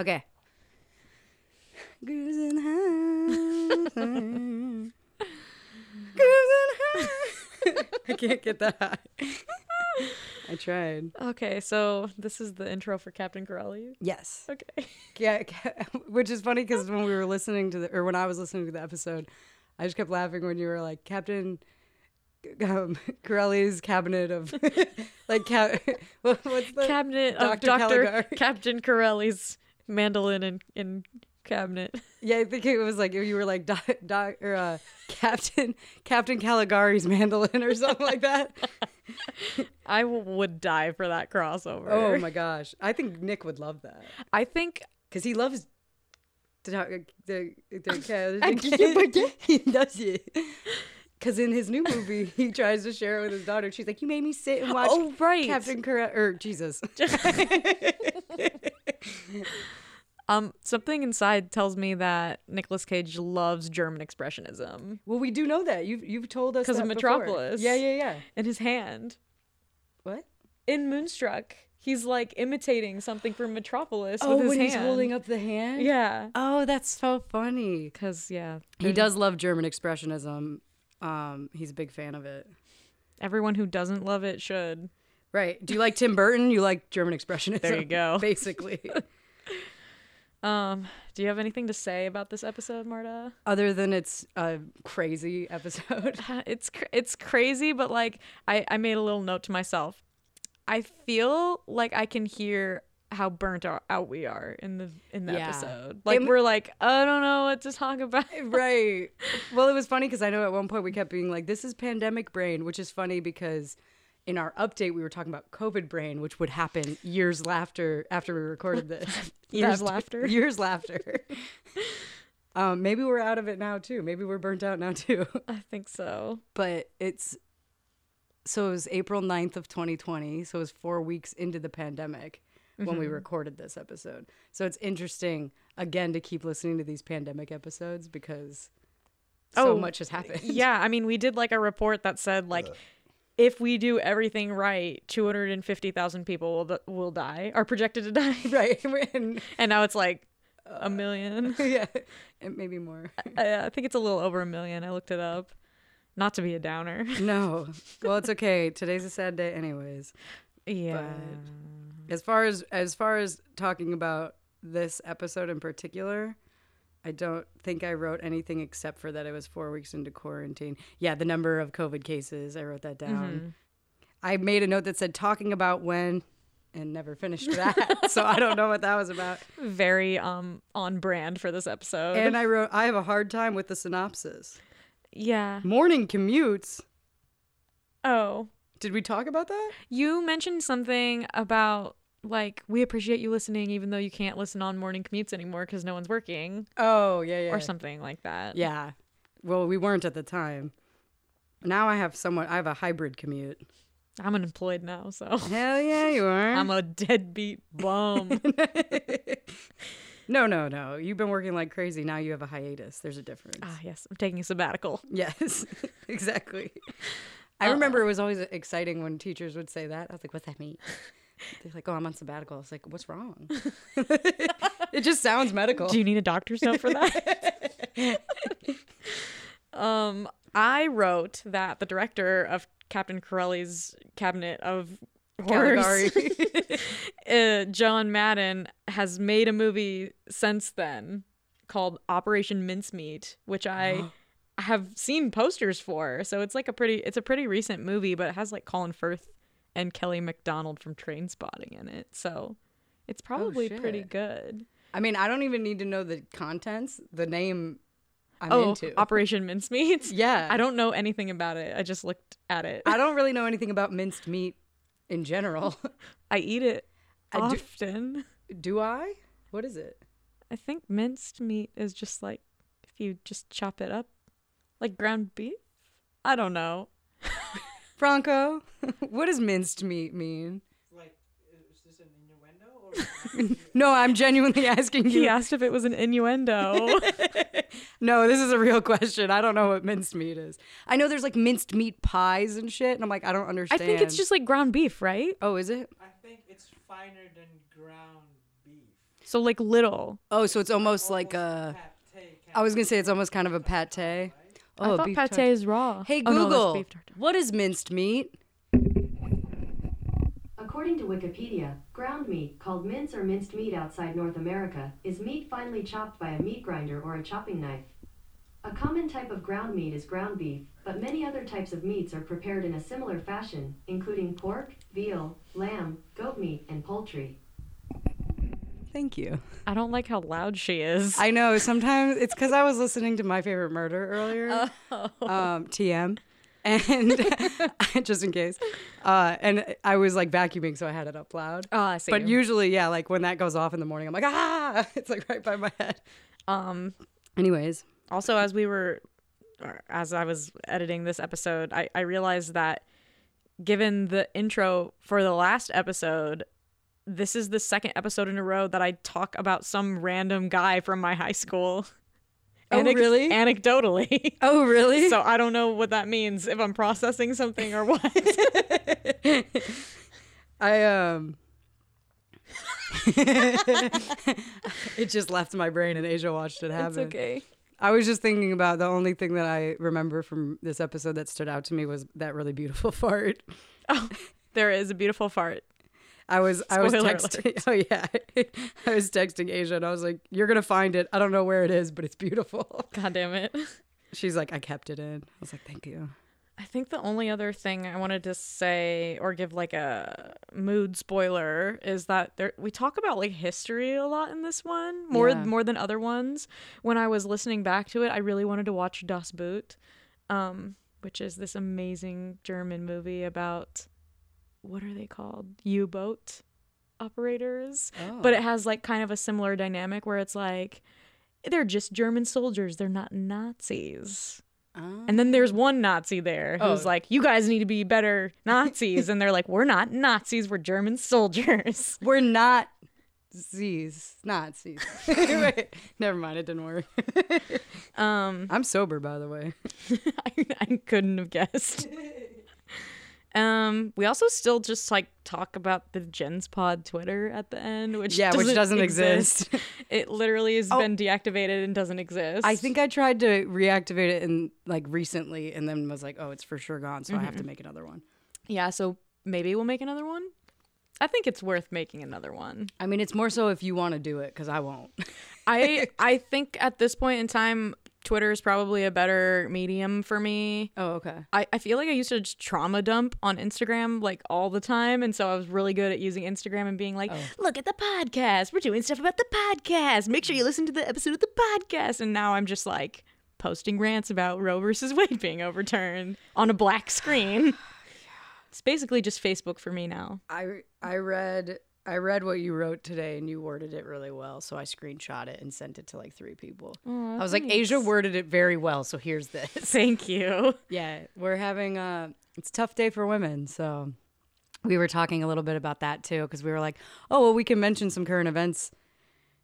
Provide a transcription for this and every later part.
Okay. Cruising high. Cruising high. I can't get that high. I tried. Okay, so this is the intro for Captain Corelli. Yes. Okay. Yeah, which is funny because when we were listening to the, or when I was listening to the episode, I just kept laughing when you were like Captain um, Corelli's cabinet of like ca- what, what's the Cabinet of Dr. Doctor Caligari. Captain Corelli's mandolin and in cabinet. Yeah, I think it was like you were like doc, doc or uh, Captain Captain Caligari's mandolin or something like that. I w- would die for that crossover. Oh my gosh, I think Nick would love that I think because he loves the doc- the the. He does it. Because in his new movie, he tries to share it with his daughter. She's like, "You made me sit and watch Oh, right. Captain Corelli or Jesus." Um something inside tells me that Nicolas Cage loves German expressionism well, we do know that you've you've told us 'Cause of that before. Metropolis. Yeah, yeah, yeah. in his hand. What? In Moonstruck, he's like imitating something from Metropolis Oh, with his when hand. he's holding up the hand. Yeah. Oh, that's so funny. Cuz yeah, He does love German expressionism. Um, he's a big fan of it. everyone who doesn't love it should. Right. Do you like Tim Burton? You like German expressionism. There you go. Basically. Um, do you have anything to say about this episode, Marta? Other than it's a crazy episode. It's cr- it's crazy, but like I I made a little note to myself. I feel like I can hear how burnt out out we are in the in the Yeah. episode. Like It- we're like I don't know what to talk about. right. Well, it was funny because I know at one point we kept being like, "This is pandemic brain," which is funny because in our update we were talking about COVID brain, which would happen years after after we recorded this. Years After- laughter. Years laughter. um, maybe we're out of it now too. Maybe we're burnt out now too. I think so. but it's so it was April 9th of 2020. So it was four weeks into the pandemic when we recorded this episode. So it's interesting again to keep listening to these pandemic episodes because so Oh, much has happened. Yeah, I mean, we did like a report that said like if we do everything right, 250,000 people will, will die, are projected to die. right. And, And now it's like a million. yeah, maybe more. I, I think it's a little over a million. I looked it up. Not to be a downer. No. Well, it's okay. Today's a sad day anyways. Yeah. As far as as far as talking about this episode in particular, I don't think I wrote anything except for that it was four weeks into quarantine. Yeah, the number of COVID cases, I wrote that down. I made a note that said talking about when and never finished that. so I don't know what that was about. Very um on brand for this episode. And I wrote I have a hard time with the synopsis. yeah. Morning commutes. Oh, Did we talk about that? you mentioned something about like we appreciate you listening even though you can't listen on morning commutes anymore because no one's working Oh, yeah, yeah. or something like that. Yeah. Well, we weren't at the time. Now I have somewhat I have a hybrid commute. I'm unemployed now, so Hell yeah, you are. I'm a deadbeat bum. no, no, no. You've been working like crazy. Now you have a hiatus. There's a difference. ah, yes, I'm taking a sabbatical. Yes, exactly. I remember it was always exciting when teachers would say that. I was like, what's that mean? They're like, oh, I'm on sabbatical. It's like, what's wrong? it just sounds medical. Do you need a doctor's note for that? um, I wrote that the director of Captain Corelli's Cabinet of Horrors, uh, John Madden, has made a movie since then called Operation Mincemeat, which I have seen posters for. So it's like a pretty, it's a pretty recent movie, but it has like Colin Firth and Kelly Macdonald from Trainspotting in it. So it's oh, probably pretty good. I mean, I don't even need to know the contents. The name I'm oh, into. Operation Mincemeat. yeah. I don't know anything about it. I just looked at it. I don't really know anything about minced meat in general. I eat it I do- often. Do I? What is it? I think minced meat is just like if you just chop it up, like ground beef. I don't know. Franco, what does minced meat mean? Like, is this an innuendo? Or No, I'm genuinely asking you. He asked if it was an innuendo. No, this is a real question. I don't know what minced meat is. I know there's like minced meat pies and shit, and I'm like, I don't understand. I think it's just like ground beef, right? Oh, is it? I think it's finer than ground beef. So like little. Oh, so it's almost like a. I was gonna say it's almost kind of a pate. I Oh, thought beef pate tartare. is raw. Hey Oh, no, that's Google, beef tartare. what is minced meat? According to Wikipedia, ground meat, called mince or minced meat outside North America, is meat finely chopped by a meat grinder or a chopping knife. A common type of ground meat is ground beef, but many other types of meats are prepared in a similar fashion, including pork, veal, lamb, goat meat, and poultry. Thank you. I don't like how loud she is. I know sometimes it's because I was listening to My Favorite Murder earlier, um, TM, and just in case, uh, and I was like vacuuming, so I had it up loud. oh, I see. But usually, yeah, like when that goes off in the morning, I'm like, ah, it's like right by my head. um Anyways, also as we were or as I was editing this episode, I, I realized that given the intro for the last episode, this is the second episode in a row that I talk about some random guy from my high school. Oh, really? Anecdotally. oh really? so I don't know what that means, if I'm processing something or what. I um it just left my brain and Asia watched it happen. It's okay. I was just thinking about the only thing that I remember from this episode that stood out to me was that really beautiful fart. Oh, there is a beautiful fart. I was I was Spoiler texting oh yeah. I was texting Asia and I was like, You're gonna find it. I don't know where it is, but it's beautiful. God damn it. She's like, I kept it in. I was like, Thank you. I think the only other thing I wanted to say or give like a mood spoiler is that there we talk about like history a lot in this one more Yeah. more than other ones. When I was listening back to it, I really wanted to watch Das Boot, um, which is this amazing German movie about what are they called? U-boat operators. But it has like kind of a similar dynamic where it's like they're just German soldiers, they're not Nazis. And then there's one Nazi there who's Oh. like, "You guys need to be better Nazis," and they're like, "We're not Nazis. We're German soldiers." We're not Z's, not Z's. Wait, never mind, it didn't work. Um, I'm sober, by the way. I, I couldn't have guessed. Um, we also still just like talk about the Gens Pod Twitter at the end, which Yeah, which doesn't exist. it literally has Oh. been deactivated and doesn't exist. I think I tried to reactivate it in like recently, and then was like, "Oh, it's for sure gone," so I have to make another one. yeah. So maybe we'll make another one. I think it's worth making another one. I mean, it's more so if you want to do it, because I won't. I I think at this point in time, Twitter is probably a better medium for me. Oh, okay. I, I feel like I used to just trauma dump on Instagram like all the time. And so I was really good at using Instagram and being like, oh. look at the podcast. We're doing stuff about the podcast. Make sure you listen to the episode of the podcast. And now I'm just like posting rants about Roe versus Wade being overturned on a black screen. It's basically just Facebook for me now. I I read I read what you wrote today, and you worded it really well. So I screenshot it and sent it to like three people. I was like, Asia worded it very well, so here's this. Thank you. Yeah, we're having a it's a tough day for women, so we were talking a little bit about that too because we were like, oh well, we can mention some current events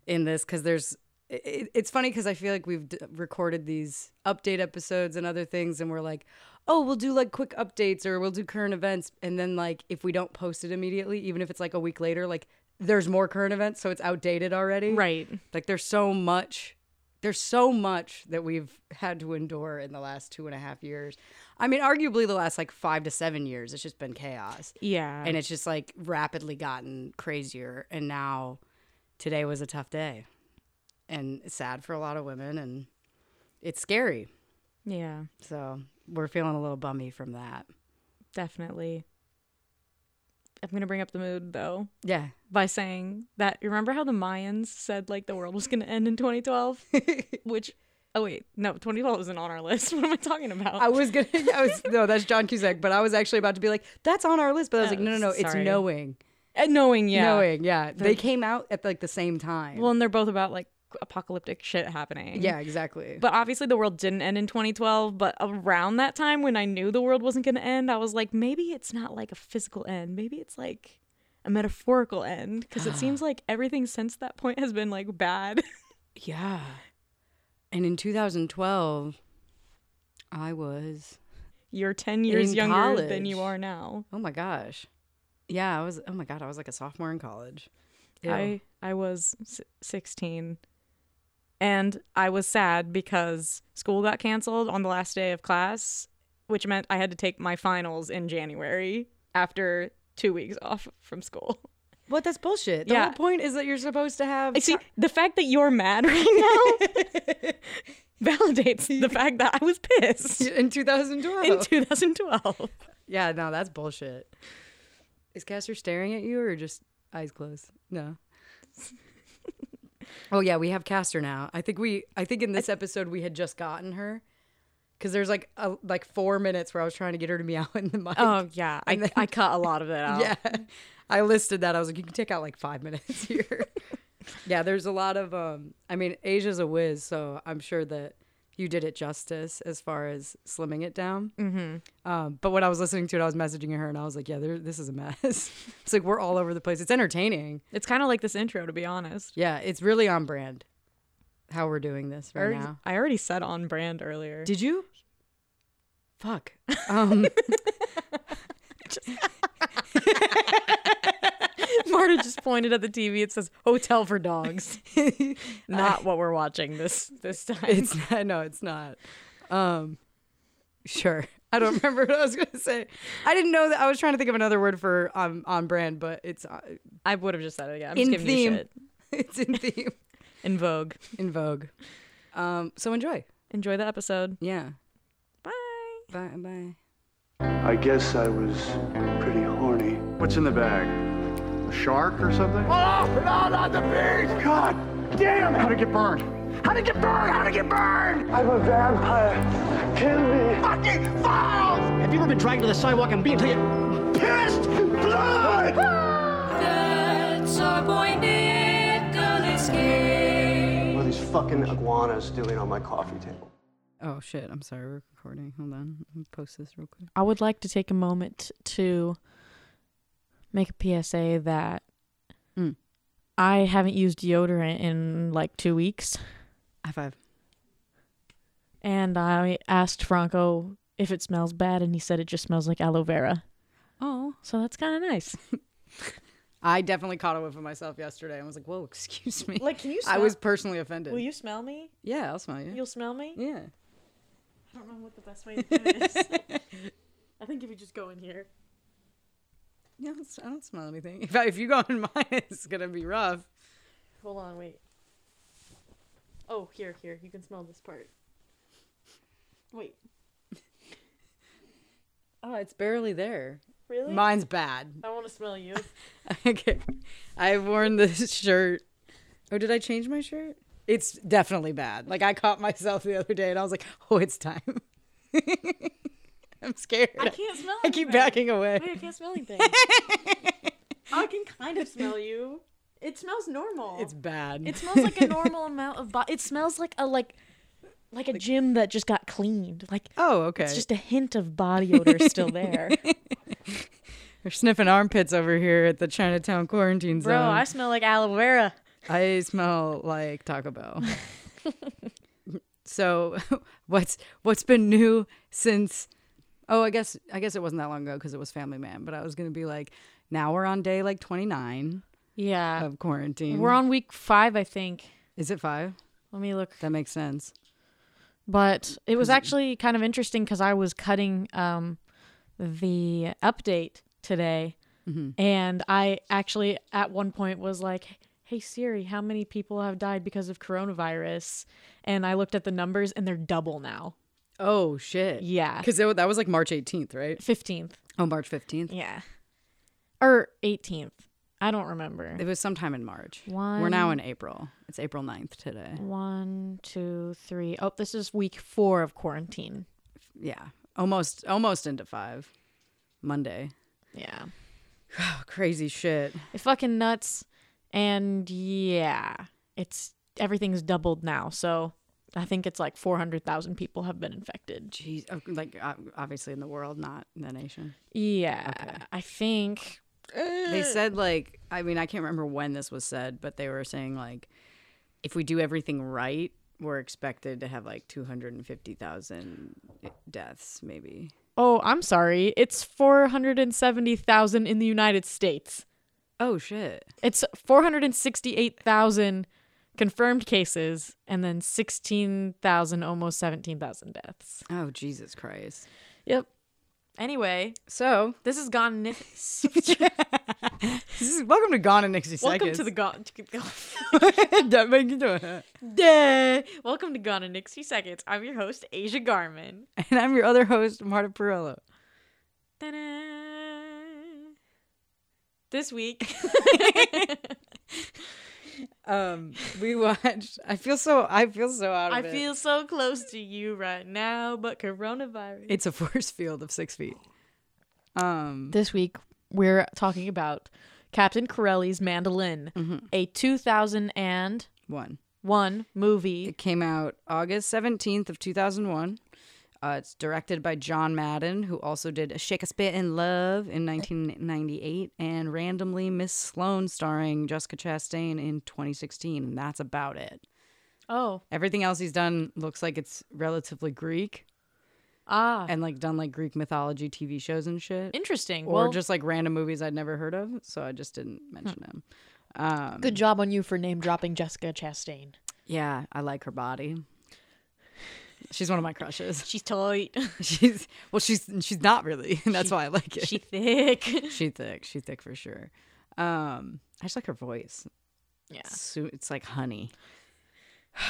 in this because there's. It, it's funny because I feel like we've d- recorded these update episodes and other things, and we're like, oh, we'll do like quick updates or we'll do current events, and then like if we don't post it immediately, even if it's like a week later, like there's more current events, so it's outdated already. Right. Like there's so much there's so much that we've had to endure in the last two and a half years. I mean, arguably the last like five to seven years, it's just been chaos. Yeah. And it's just like rapidly gotten crazier. And now today was a tough day. And it's sad for a lot of women and it's scary. yeah, So we're feeling a little bummy from that. definitely. I'm going to bring up the mood though. Yeah. by saying that you remember how the Mayans said like the world was going to end in 2012 which oh wait no 2012 isn't on our list what am I talking about I was gonna I was no, that's John Cusack, but I was actually about to be like, that's on our list. But I was Oh, like, no, no, no, it's knowing. Uh, knowing yeah Knowing, yeah. They came out at like the same time. well and they're both about like apocalyptic shit happening Yeah, exactly. but obviously the world didn't end in 2012 but around that time when I knew the world wasn't going to end I was like maybe it's not like a physical end maybe it's like a metaphorical end because it seems like everything since that point has been like bad yeah. And in 2012, I was, you're 10 years younger than you are now oh my gosh. Yeah, I was, oh my God, I was like a sophomore in college. Ew. I I was 16 and I was sad because school got canceled on the last day of class, which meant I had to take my finals in January after 2 weeks off from school. What? That's bullshit. The Yeah. whole point is that you're supposed to have. I see the fact that you're mad right now validates the fact that I was pissed in 2012. in 2012. yeah, no, that's bullshit. Is Caster staring at you or just eyes closed? No. Oh yeah, we have Caster now. I think we. I think in this episode we had just gotten her. Because there's like a, like four minutes where I was trying to get her to meow in the mic. Oh yeah, I, I cut a lot of it out. Yeah. I listed that. I was like, you can take out like five minutes here. yeah, there's a lot of um I mean, Asia's a whiz, so I'm sure that you did it justice as far as slimming it down. Mm-hmm. Um, but when I was listening to it, I was messaging her and I was like, yeah, there, this is a mess. it's like we're all over the place. It's entertaining. It's kind of like this intro, to be honest. Yeah, it's really on brand how we're doing this I right already, now. I already said on brand earlier. Did you? Fuck. Um, Marta just pointed at the TV. It says "Hotel for Dogs." not what we're watching this this time. It's not. No, it's not. Um, sure. I don't remember what I was gonna say. I didn't know that. I was trying to think of another word for um on brand, but it's uh, I would have just said it again. I'm in just giving theme. you shit. it's in theme, In vogue. in vogue. Um, so enjoy. Enjoy the episode. Yeah. Bye. Bye. Bye. I guess I was pretty horny. What's in the bag? A shark or something? Oh, no, not the beast! God damn it! How'd it get burned? How'd it get burned? How'd it get burned? I'm a vampire. Kill me. Fucking fouls! Have you ever been dragged to the sidewalk and beaten till you Pissed blood! That's our boy Nicolas Cage. What are these fucking iguanas doing on my coffee table? Oh shit! I'm sorry. We're recording. Hold on. Let me post this real quick. I would like to take a moment to make a PSA that Mm. I haven't used deodorant in like two weeks, High five. and I asked Franco if it smells bad, and he said it just smells like aloe vera. Oh. So that's kind of nice. I definitely caught a whiff of myself yesterday. and was like, "Whoa, excuse me." Like, can you I was personally offended. Will you smell me? Yeah, I'll smell you. You'll smell me? yeah. I don't know what the best way to do this. I think if you just go in here. Yeah, I don't- I don't smell anything. If, I, if you go in mine, it's gonna be rough. Hold on, wait. Oh, here, here. You can smell this part. Wait, Oh, it's barely there. really? Mine's bad. I want to smell you. okay. I've worn this shirt. Oh, did I change my shirt? It's definitely bad. Like I caught myself the other day and I was like, "Oh, it's time." I'm scared. I can't smell I keep backing away. Wait, I can't smell anything. I can kind of smell you. It smells normal. It's bad. It smells like a normal amount of body. It smells like a like like a gym that just got cleaned. Like Oh, okay. it's just a hint of body odor still there. We're sniffing armpits over here at the Chinatown quarantine zone. Bro, I smell like aloe vera. I smell like Taco Bell. so, what's what's been new since? Oh, I guess I guess it wasn't that long ago because it was Family Man. But I was gonna be like, now we're on day like twenty nine Yeah. of quarantine. We're on week 5, I think. Is it five? Let me look. That makes sense. But it was actually kind of interesting because I was cutting um, the update today, and I actually at one point was like, "Hey Siri, how many people have died because of coronavirus?" And I looked at the numbers, and they're double now. Oh shit. Yeah, Because that was like March eighteenth, right? fifteenth. Oh, March fifteenth. Yeah, or eighteenth. I don't remember. It was sometime in March. One. We're now in April. It's April 9th today. One, two, three. Oh, this is week four of quarantine. Yeah, almost almost into five. Monday. Yeah. Oh, crazy shit. It's fucking nuts. And yeah, it's everything's doubled now. So I think it's like 400,000 people have been infected. Jeez, oh, like uh, obviously in the world, not in the nation. Yeah, I think. They said like, I mean, I can't remember when this was said, but they were saying like, if we do everything right, we're expected to have like two hundred and fifty thousand deaths, maybe. Oh, I'm sorry. It's 470,000 in the United States. Oh shit. It's 468,000 confirmed cases and then 16,000, almost 17,000 deaths. Oh Jesus Christ. Yep. Anyway, So this is gone. Ni- this is, welcome to Gone in 60 Welcome Seconds. to the Gone. Don't make it do it. Duh. Welcome to Gone in 60 Seconds. I'm your host, Asia Garman. And I'm your other host, Marta Perillo. Ta-da. This week, Um, we watched. I feel so. I feel so out of I it. feel so close to you right now, but coronavirus. it's a force field of six feet. Um, This week, we're talking about Captain Corelli's Mandolin, a 2001 one. movie. It came out August seventeenth of two thousand one. Uh, it's directed by John Madden, who also did A Shakespeare in Love in 1998 and randomly Miss Sloane starring Jessica Chastain in 2016. And that's about it. Oh, Everything else he's done looks like it's relatively Greek ah, and like done like Greek mythology TV shows and shit. interesting. Or well, just like random movies I'd never heard of. So I just didn't mention him. Um, good job on you for name dropping Jessica Chastain. Yeah, I like her body. She's one of my crushes. She's tight. She's well, she's she's not really. and That's She- why I like it. she thick. She thick. She thick for sure. Um, I just like her voice. yeah. It's, it's like honey.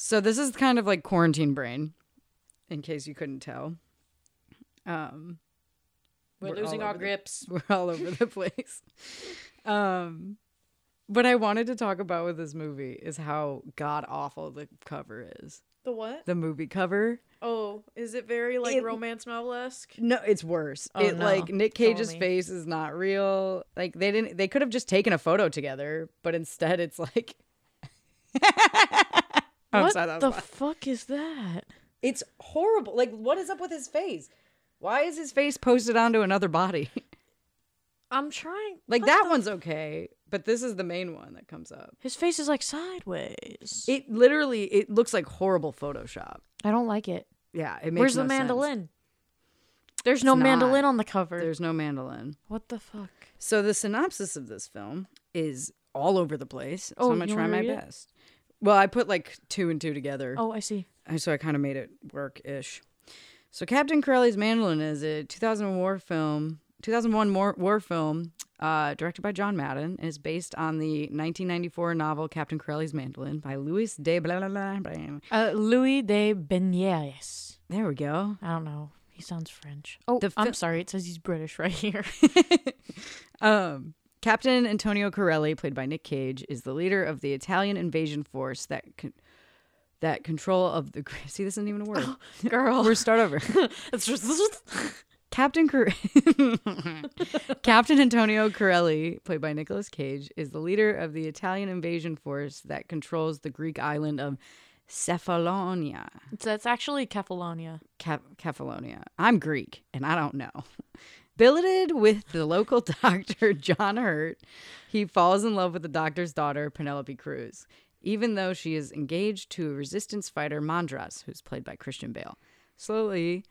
So this is kind of like quarantine brain, in case you couldn't tell. Um, We're, all losing our over the- grips. we're all over the place. Um, what I wanted to talk about with this movie is how god awful the cover is. The what? The movie cover. Oh, is it very like It- romance novel esque? No, it's worse. Oh, it no. like Nick Cage's face is not real. Like they didn't they could have just taken a photo together, but instead it's like what sorry, the fuck is that? It's horrible. Like what is up with his face? Why is his face posted onto another body? I'm trying. like that the- one's okay, but this is the main one that comes up. His face is like sideways. It literally it looks like horrible Photoshop. I don't like it. Yeah, it makes Where's no the sense. mandolin? There's no not. mandolin on the cover. There's no mandolin. What the fuck? So the synopsis of this film is all over the place. So Oh, I'm gonna try my it? best. Well, I put like two and two together. Oh, I see. Uh, so I kind of made it work ish. So Captain Corelli's Mandolin is a 2000 war film, 2001 war, war film, uh, directed by John Madden, and is based on the 1994 novel Captain Corelli's Mandolin by Louis de blah blah blah. blah. Uh, Louis de Bernières. There we go. I don't know. He sounds French. Oh, The I'm sorry. It says he's British right here. Um, Captain Antonio Corelli, played by Nick Cage, is the leader of the Italian invasion force that con- that control of the. See, this isn't even a word. Girl. We're start over. It's just Captain Cor- Captain Antonio Corelli, played by Nicolas Cage, is the leader of the Italian invasion force that controls the Greek island of Cephalonia. That's actually Cephalonia. Cap- Cephalonia. I'm Greek, and I don't know. Billeted with the local doctor, John Hurt, he falls in love with the doctor's daughter, Penelope Cruz, even though she is engaged to a resistance fighter, Mandras, who's played by Christian Bale. Slowly,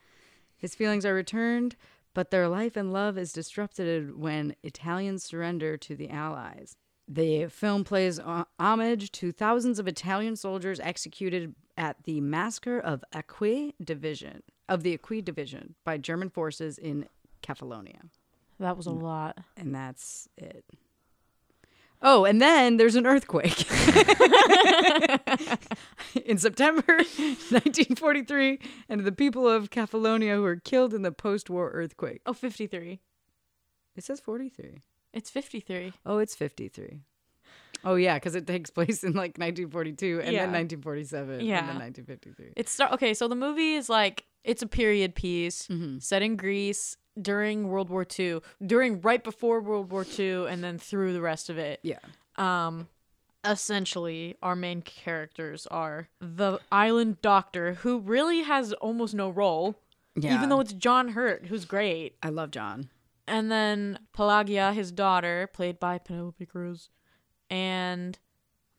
his feelings are returned, but their life and love is disrupted when Italians surrender to the Allies. The film plays homage to thousands of Italian soldiers executed at the massacre of Acqui Division of the Acqui Division by German forces in Cephalonia, That was a lot. and that's it. Oh, and then there's an earthquake in September 1943, and the people of Catalonia who were killed in the post-war earthquake. Oh, 53. It says 43. It's 53. Oh, it's 53. Oh yeah, because it takes place in like 1942 and Yeah. then 1947 Yeah. and then 1953. It's start- okay. So the movie is like it's a period piece Mm-hmm. set in Greece during World War II, during right before World War II, and then through the rest of it. Yeah. Um, essentially, our main characters are the island doctor, who really has almost no role, Yeah. even though it's John Hurt, who's great, I love John. and then Pelagia, his daughter, played by Penelope Cruz, and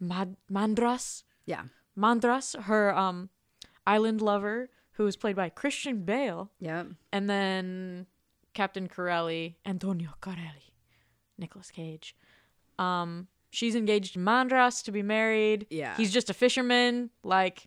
Mad- Mandras. Yeah. Mandras, her um island lover, who is played by Christian Bale, Yeah. and then Captain Corelli, Antonio Corelli, Nicolas Cage. Um, she's engaged to Mandras to be married. Yeah. he's just a fisherman. Like,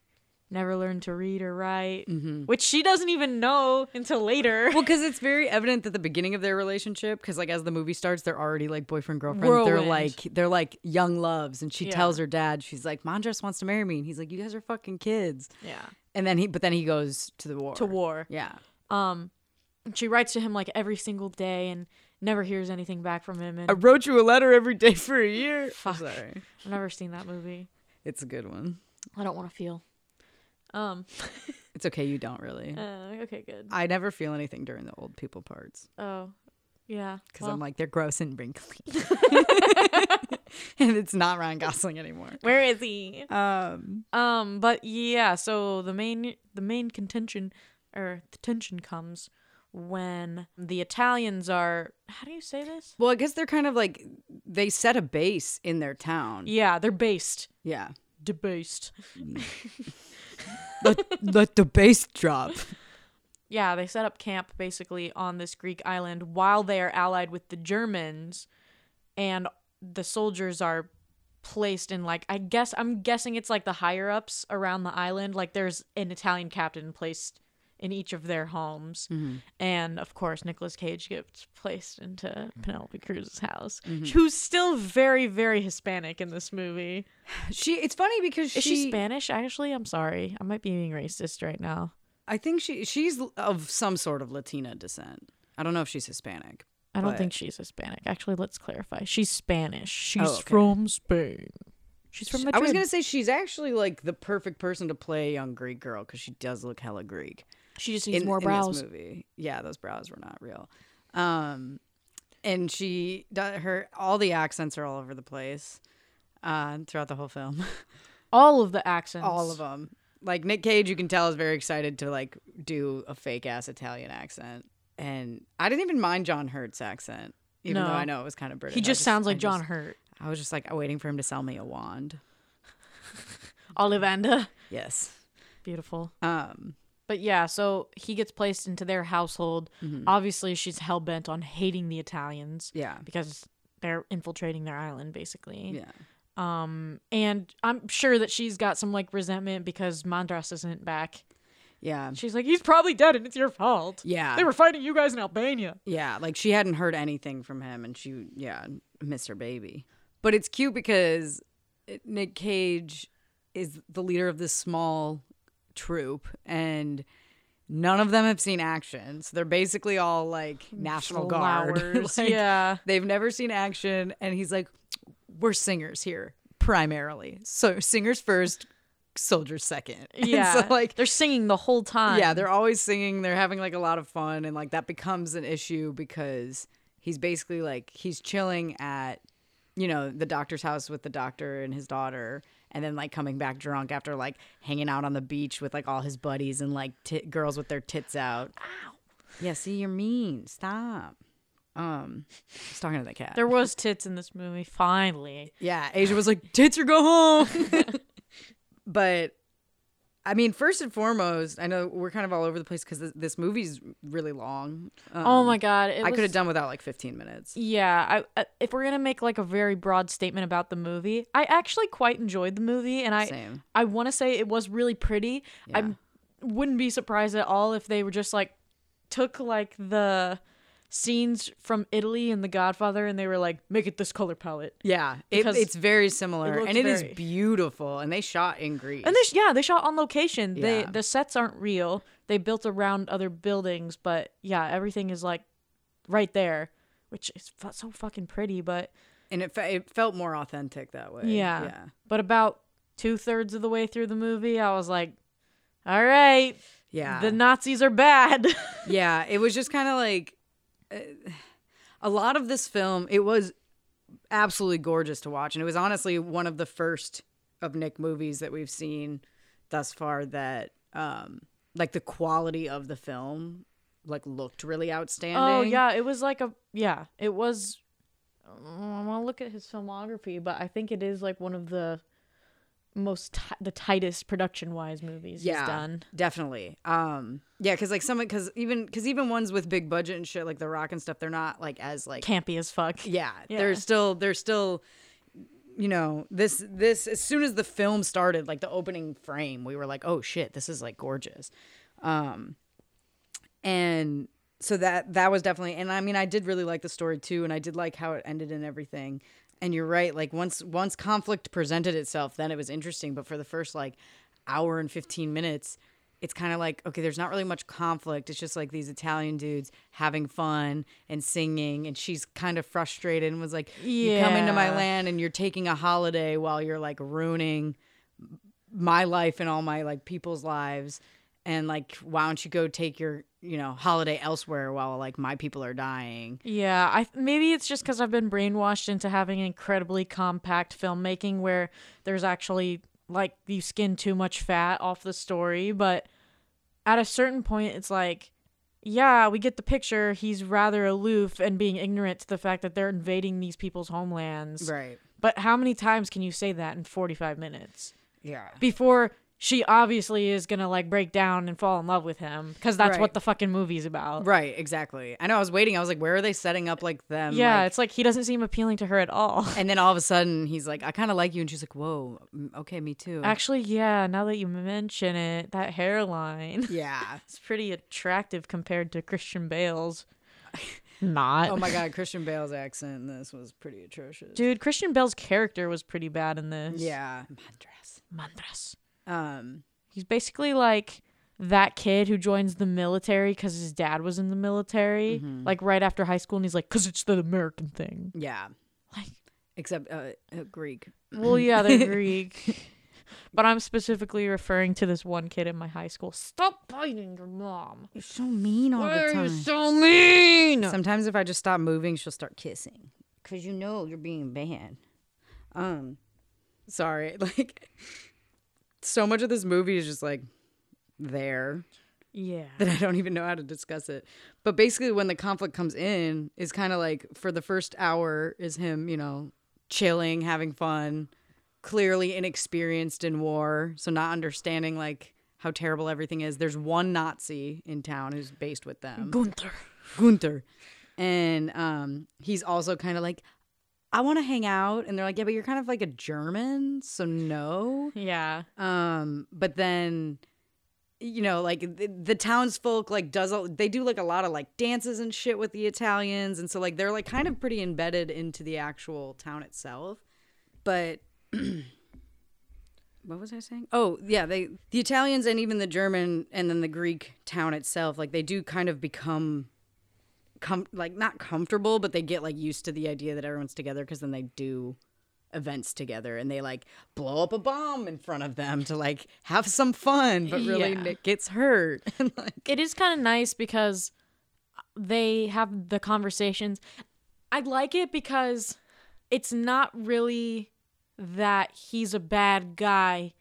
never learned to read or write, which she doesn't even know until later. Well, because it's very evident at the beginning of their relationship, because like as the movie starts, they're already like boyfriend girlfriend. They're like they're like young loves, and she Yeah. tells her dad, she's like, Mandras wants to marry me, and he's like, you guys are fucking kids. yeah, And then he, but then he goes to the war. to war. Yeah. Um, she writes to him like every single day and never hears anything back from him. And I wrote you a letter every day for a year. Fuck. Sorry, I've never seen that movie. it's a good one. I don't want to feel. Um. It's okay, you don't really. Uh, okay. Good. I never feel anything during the old people parts Oh. Yeah. because well, I'm like they're gross and wrinkly, and it's not Ryan Gosling anymore. where is he? Um, Um, but yeah, so the main the main contention or the tension comes when the Italians are how do you say this? well, I guess they're kind of like they set a base in their town. Yeah, they're based. Yeah. Debased. let, let the base drop. Yeah, they set up camp basically on this Greek island while they are allied with the Germans and the soldiers are placed in like I guess I'm guessing it's like the higher ups around the island. Like there's an Italian captain placed in each of their homes. Mm-hmm. And of course Nicolas Cage gets placed into mm-hmm. Penelope Cruz's house. Mm-hmm. Who's still very, very Hispanic in this movie. She. It's funny because Is she. she Spanish? Actually, I'm sorry. I might be being racist right now. I think she. She's of some sort of Latina descent. I don't know if she's Hispanic. I don't But- think she's Hispanic. Actually, let's clarify. She's Spanish. Oh, she's Oh, okay. from Spain. She's from Madrid. I was gonna say she's actually like the perfect person to play a young Greek girl because she does look hella Greek. She just needs in, more in brows. this movie. Yeah, those brows were not real. Um, and she her all the accents are all over the place uh, throughout the whole film. All of the accents. all of them. Like Nick Cage, you can tell is very excited to like do a fake ass Italian accent, and I didn't even mind John Hurt's accent, even No. though I know it was kind of British. He I just sounds like I John just- Hurt. I was just like waiting for him to sell me a wand. Ollivander. Yes. Beautiful. Um. But yeah, so he gets placed into their household. Obviously, she's hell bent on hating the Italians Yeah. because they're infiltrating their island, basically. Yeah. Um, and I'm sure that she's got some like resentment because Mandras isn't back. Yeah. She's like, he's probably dead, and it's your fault. Yeah. They were fighting you guys in Albania. Yeah, like she hadn't heard anything from him, and she, yeah, missed her baby. But it's cute because Nick Cage is the leader of this small troop, and none of them have seen action. So they're basically all like hmm, National Guard. Like, yeah. They've never seen action, and he's like, "We're singers here, primarily. So singers first, soldiers second. Yeah, so like they're singing the whole time. yeah, they're always singing. They're having like a lot of fun, and like that becomes an issue because he's basically like he's chilling at, you know, the doctor's house with the doctor and his daughter, and then like coming back drunk after like hanging out on the beach with like all his buddies and like tit girls with their tits out. Ow. Yeah, see, you're mean. Stop. Um, I was talking to the cat. There was tits in this movie. Finally, Yeah, Asia was like, tits or go home. but I mean, first and foremost, I know we're kind of all over the place because this, this movie's really long. Um, oh my god, it I could have done without like 15 minutes. Yeah, I, I, if we're gonna make like a very broad statement about the movie, I actually quite enjoyed the movie, and I Same. I want to say it was really pretty. Yeah. I wouldn't be surprised at all if they were just like took like the scenes from Italy and The Godfather, and they were like, make it this color palette. Yeah, it, it's very similar, looks and it is very- beautiful. And they shot in Greece. And they sh- yeah, they shot on location. They the sets aren't real. They built around other buildings, but yeah, everything is like right there, which is fu- so fucking pretty. But and it, fe- it felt more authentic that way. yeah, yeah, But about two thirds of the way through the movie, I was like, all right, yeah. the Nazis are bad. yeah it was just kind of like a lot of this film it was absolutely gorgeous to watch and it was honestly one of the first of nick movies that we've seen thus far that um like the quality of the film like looked really outstanding oh yeah, it was like a yeah, it was. I want to look at his filmography, but I think it is like one of the most ti the tightest production wise movies he's done. definitely. Um, yeah, because like some, because even because even ones with big budget and shit like The Rock and stuff, they're not like as like Campy as fuck. yeah, Yeah. they're still they're still you know this this as soon as the film started like the opening frame we were like oh shit this is like gorgeous um and so that that was definitely and i mean i did really like the story too and i did like how it ended and everything and you're right like once once conflict presented itself then it was interesting but for the first like hour and 15 minutes it's kind of like okay there's not really much conflict. It's just like these italian dudes having fun and singing and she's kind of frustrated and was like you come into my land and you're taking a holiday while you're like ruining my life and all my like people's lives. And like why don't you go take your you know holiday elsewhere while like my people are dying Yeah, I maybe it's just because I've been brainwashed into having incredibly compact filmmaking where there's actually like you skin too much fat off the story, but at a certain point, it's like, yeah, we get the picture. He's rather aloof and being ignorant to the fact that they're invading these people's homelands. right But how many times can you say that in 45 minutes? yeah Before she obviously is gonna like break down and fall in love with him because that's Right. what the fucking movie's about. right exactly i know i was waiting i was like where are they setting up like them Yeah, like- it's like he doesn't seem appealing to her at all. and then all of a sudden he's like i kind of like you and she's like whoa okay me too Actually, yeah, now that you mention it, that hairline yeah it's pretty attractive compared to Christian Bale's. Not. oh my god christian bale's accent in this was pretty atrocious Dude, Christian Bale's character was pretty bad in this. yeah Madras. Mandras. Um He's basically like that kid who joins the military because his dad was in the military, Mm-hmm. like right after high school, and he's like, because it's the American thing. yeah Like, except uh, uh, greek well, yeah, they're Greek. But I'm specifically referring to this one kid in my high school. Stop biting your mom. you're so mean all Why the are time you so mean? Sometimes if I just stop moving, she'll start kissing. Cause you know you're being bad. Um, sorry, like so much of this movie is just like there yeah. that I don't even know how to discuss it. But basically, when the conflict comes in, is kind of like for the first hour is him, you know, chilling, having fun, clearly inexperienced in war, so not understanding like how terrible everything is. There's one Nazi in town who's based with them. Gunther. Gunther. And um, he's also kind of like, I want to hang out. And they're like, yeah, but you're kind of like a German, so no. Yeah. Um, but then, you know, like the, the townsfolk like does a, they do like a lot of like dances and shit with the Italians, and so like they're like kind of pretty embedded into the actual town itself. But what was I saying? Oh, yeah, they the Italians and even the German and then the Greek town itself, like they do kind of become com- like not comfortable, but they get like used to the idea that everyone's together because then they do events together and they like blow up a bomb in front of them to like have some fun, but really Yeah. Nick gets hurt. and like It is kind of nice because they have the conversations. I like it because it's not really that he's a bad guy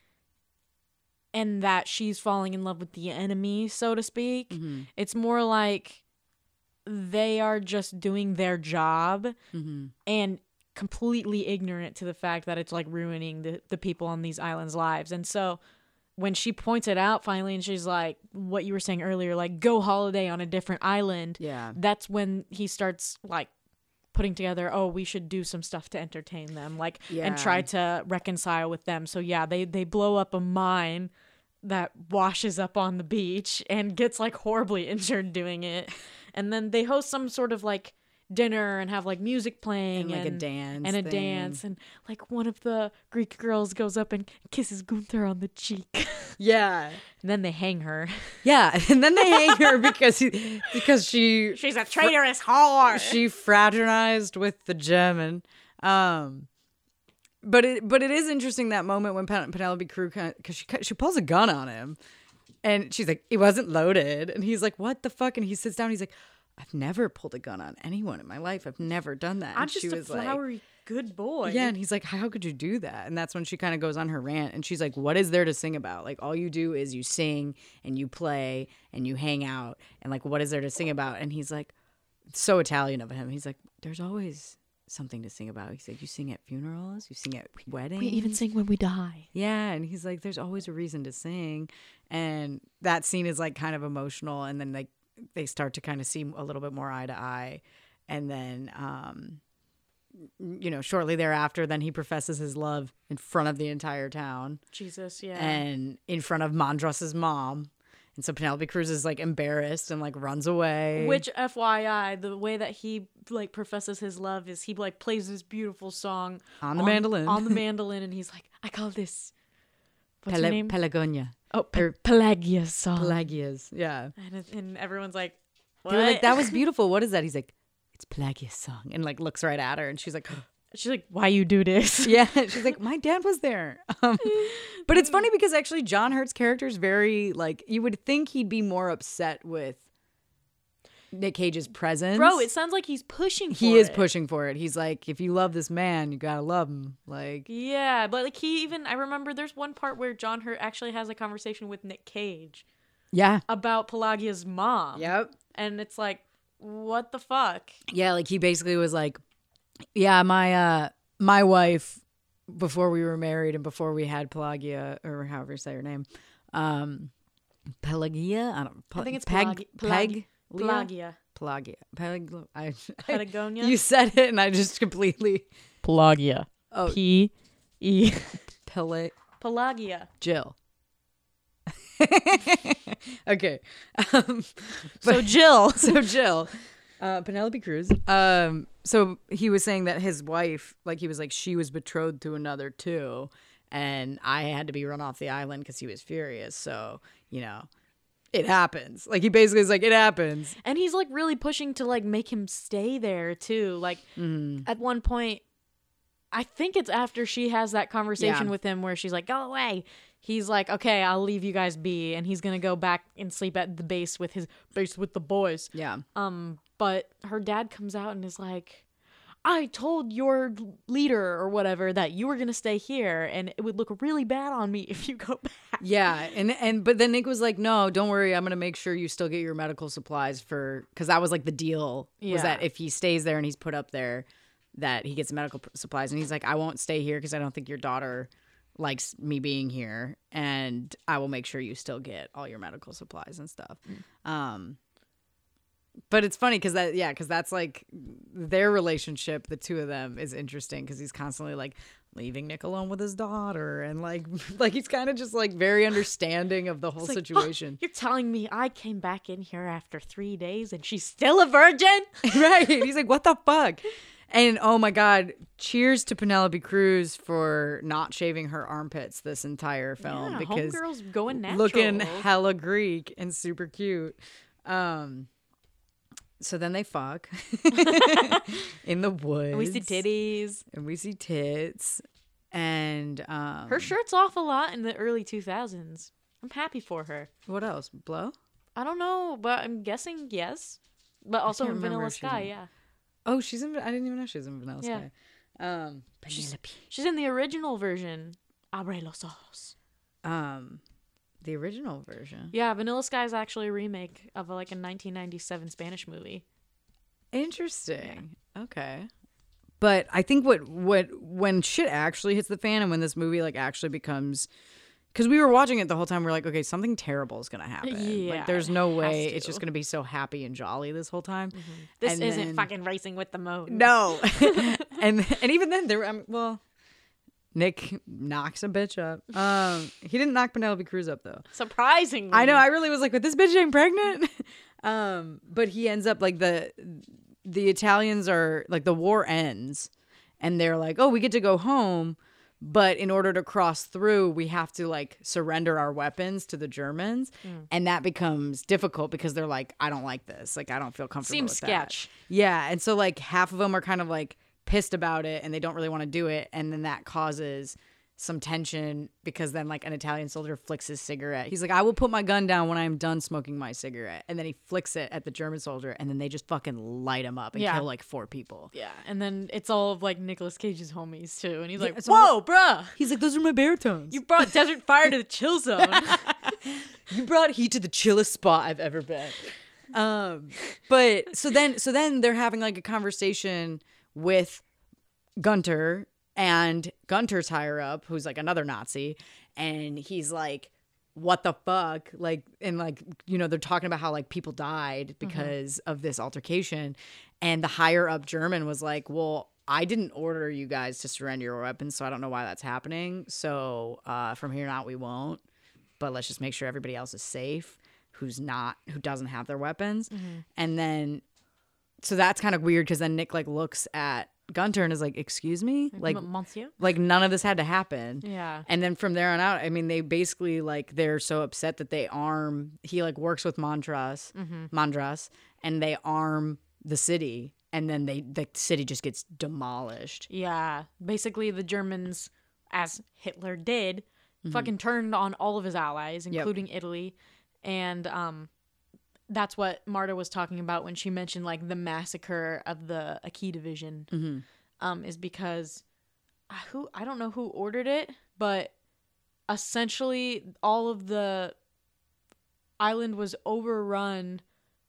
and that she's falling in love with the enemy, so to speak. Mm-hmm. It's more like they are just doing their job mm-hmm. and completely ignorant to the fact that it's like ruining the, the people on these islands' lives. And so when she points it out finally and she's like what you were saying earlier like go holiday on a different island Yeah. that's when he starts like putting together oh we should do some stuff to entertain them like and try to reconcile with them so yeah they they blow up a mine that washes up on the beach and gets like horribly injured doing it and then they host some sort of like dinner and have like music playing And, like, a dance and a thing. dance and like one of the greek girls goes up and kisses gunther on the cheek yeah. and then they hang her Yeah, and then they hang her because he, because she she's a traitorous whore she fraternized with the German. Um, but it but it is interesting that moment when Pen- Penelope Cruz because she she pulls a gun on him, and she's like, "It wasn't loaded," and he's like, "What the fuck?" And he sits down. He's like, "I've never pulled a gun on anyone in my life. I've never done that." i'm And just she a was like- flowery good boy yeah, and he's like, "How could you do that?" And that's when she kind of goes on her rant, and she's like, "What is there to sing about? Like, all you do is you sing and you play and you hang out, and like, what is there to sing about?" And he's like, so Italian of him. He's like, "There's always something to sing about. He said, you sing at funerals, you sing at weddings. We even sing when we die. Yeah, and he's like, "There's always a reason to sing," and that scene is like kind of emotional, and then like they start to kind of see a little bit more eye to eye, and then um, you know, shortly thereafter, then he professes his love in front of the entire town Jesus, yeah. and in front of Mandras's mom, and so Penelope Cruz is like embarrassed and like runs away. Which FYI, the way that he like professes his love is he like plays this beautiful song On the mandolin. On the mandolin, and he's like, I call this what's Pele- name? Pelagonia, oh, Pe- Pelagia's song. Pelagia's, yeah. and, and everyone's like, what? They're like, "That was beautiful. What is that?" He's like, "It's Pelagia's song," and like looks right at her, and she's like. She's like, why you do this? Yeah, she's like, my dad was there. Um, but it's funny because actually, John Hurt's character is very like you would think he'd be more upset with Nick Cage's presence. Bro, it sounds like he's pushing. he is it. pushing for it. He's like, if you love this man, you gotta love him. Like, Yeah, but like he even I remember there's one part where John Hurt actually has a conversation with Nick Cage yeah, about Pelagia's mom. yep, And it's like, what the fuck? yeah. Like he basically was like, yeah, my uh, my wife before we were married and before we had Pelagia or however you say her name, um, Pelagia. I don't. I think it's Peg. Pelagi- Peg. Pelagia. Pelagia. Pelag. I, Patagonia? You said it, and I just completely. Pelagia. Oh. P E Pela. Pelagia. Jill. okay. Um, So Jill. so Jill, uh, Penelope Cruz. Um, so he was saying that his wife, like he was like she was betrothed to another too, and I had to be run off the island because he was furious. So you know, it happens. Like he basically is like it happens. and he's like really pushing to like make him stay there too. Like Mm. at one point I think it's after she has that conversation Yeah. with him where she's like, "Go away." He's like, "Okay, I'll leave you guys be," and he's gonna go back and sleep at the base with his base with the boys. Yeah. Um, but her dad comes out and is like, "I told your leader or whatever that you were gonna stay here, and it would look really bad on me if you go back." Yeah, and and but then Nick was like, "No, don't worry. I'm gonna make sure you still get your medical supplies for because that was like the deal was Yeah. that if he stays there and he's put up there, that he gets medical supplies." And he's like, "I won't stay here because I don't think your daughter likes me being here, and I will make sure you still get all your medical supplies and stuff." Um, but it's funny because that yeah because that's like their relationship the two of them is interesting because he's constantly like leaving nick alone with his daughter and like like he's kind of just like very understanding of the whole like, situation You're telling me I came back in here after three days and she's still a virgin? right he's like what the fuck and oh my god cheers to penelope cruz for not shaving her armpits this entire film Yeah, because homegirl's going natural. looking hella greek and super cute um so then they fuck in the woods And we see titties. and we see tits and um Her shirt's off a lot in the early 2000s. I'm happy for her. what else blow I don't know, but I'm guessing yes. But also in Vanilla Sky, in- yeah. oh she's in i didn't even know she was in vanilla Yeah. sky um She's, she's in the original version. Abre los ojos. um the original version. Yeah, Vanilla Sky is actually a remake of a, like a 1997 Spanish movie. interesting. Okay. But i think what what when shit actually hits the fan and when this movie like actually becomes because we were watching it the whole time we are like okay something terrible is gonna happen. Yeah, like there's no way it's just gonna be so happy and jolly this whole time. This And isn't then- fucking racing with the moon. No. and and even then there um, well Nick knocks a bitch up. Um he didn't knock Penelope Cruz up though. Surprisingly. I know, I really was like, but this bitch ain't pregnant. um but he ends up like the the Italians are like the war ends and they're like, "Oh, we get to go home." But in order to cross through, we have to like surrender our weapons to the Germans, Mm. and that becomes difficult because they're like, "I don't like this. Like, I don't feel comfortable." Seems with that." sketch. Yeah, and so like half of them are kind of like pissed about it and they don't really want to do it and then that causes some tension because then like an Italian soldier flicks his cigarette. He's like, "I will put my gun down when I am done smoking my cigarette." And then he flicks it at the German soldier and then they just fucking light him up and Yeah. kill like four people. Yeah, and then it's all of like Nicolas Cage's homies too, and he's like, it's "Whoa, all- bruh, He's like, "Those are my baritones. you brought Desert Fire to the chill zone." you brought heat to the chillest spot I've ever been. Um, but so then, so then they're having like a conversation with Gunter and Gunter's higher up, who's like another Nazi, and he's like, "What the fuck?" Like, and like, you know, they're talking about how like people died because of this altercation, and the higher up German was like, "Well." I didn't order you guys to surrender your weapons, so I don't know why that's happening. So uh, from here on out, we won't. But let's just make sure everybody else is safe, who's not, who doesn't have their weapons. And then so that's kind of weird because then Nick like looks at Gunter and is like, "Excuse me, like, Monsieur? like none of this had to happen." Yeah. And then from there on out, I mean, they basically like they're so upset that they arm. He like works with Mandras, Mandras, and they arm the city, and then they the city just gets demolished. Yeah. Basically, the Germans, as Hitler did, fucking turned on all of his allies, including Italy. And um, that's what Marta was talking about when she mentioned like the massacre of the Acqui division. Um, is because uh, who I don't know who ordered it, but essentially all of the island was overrun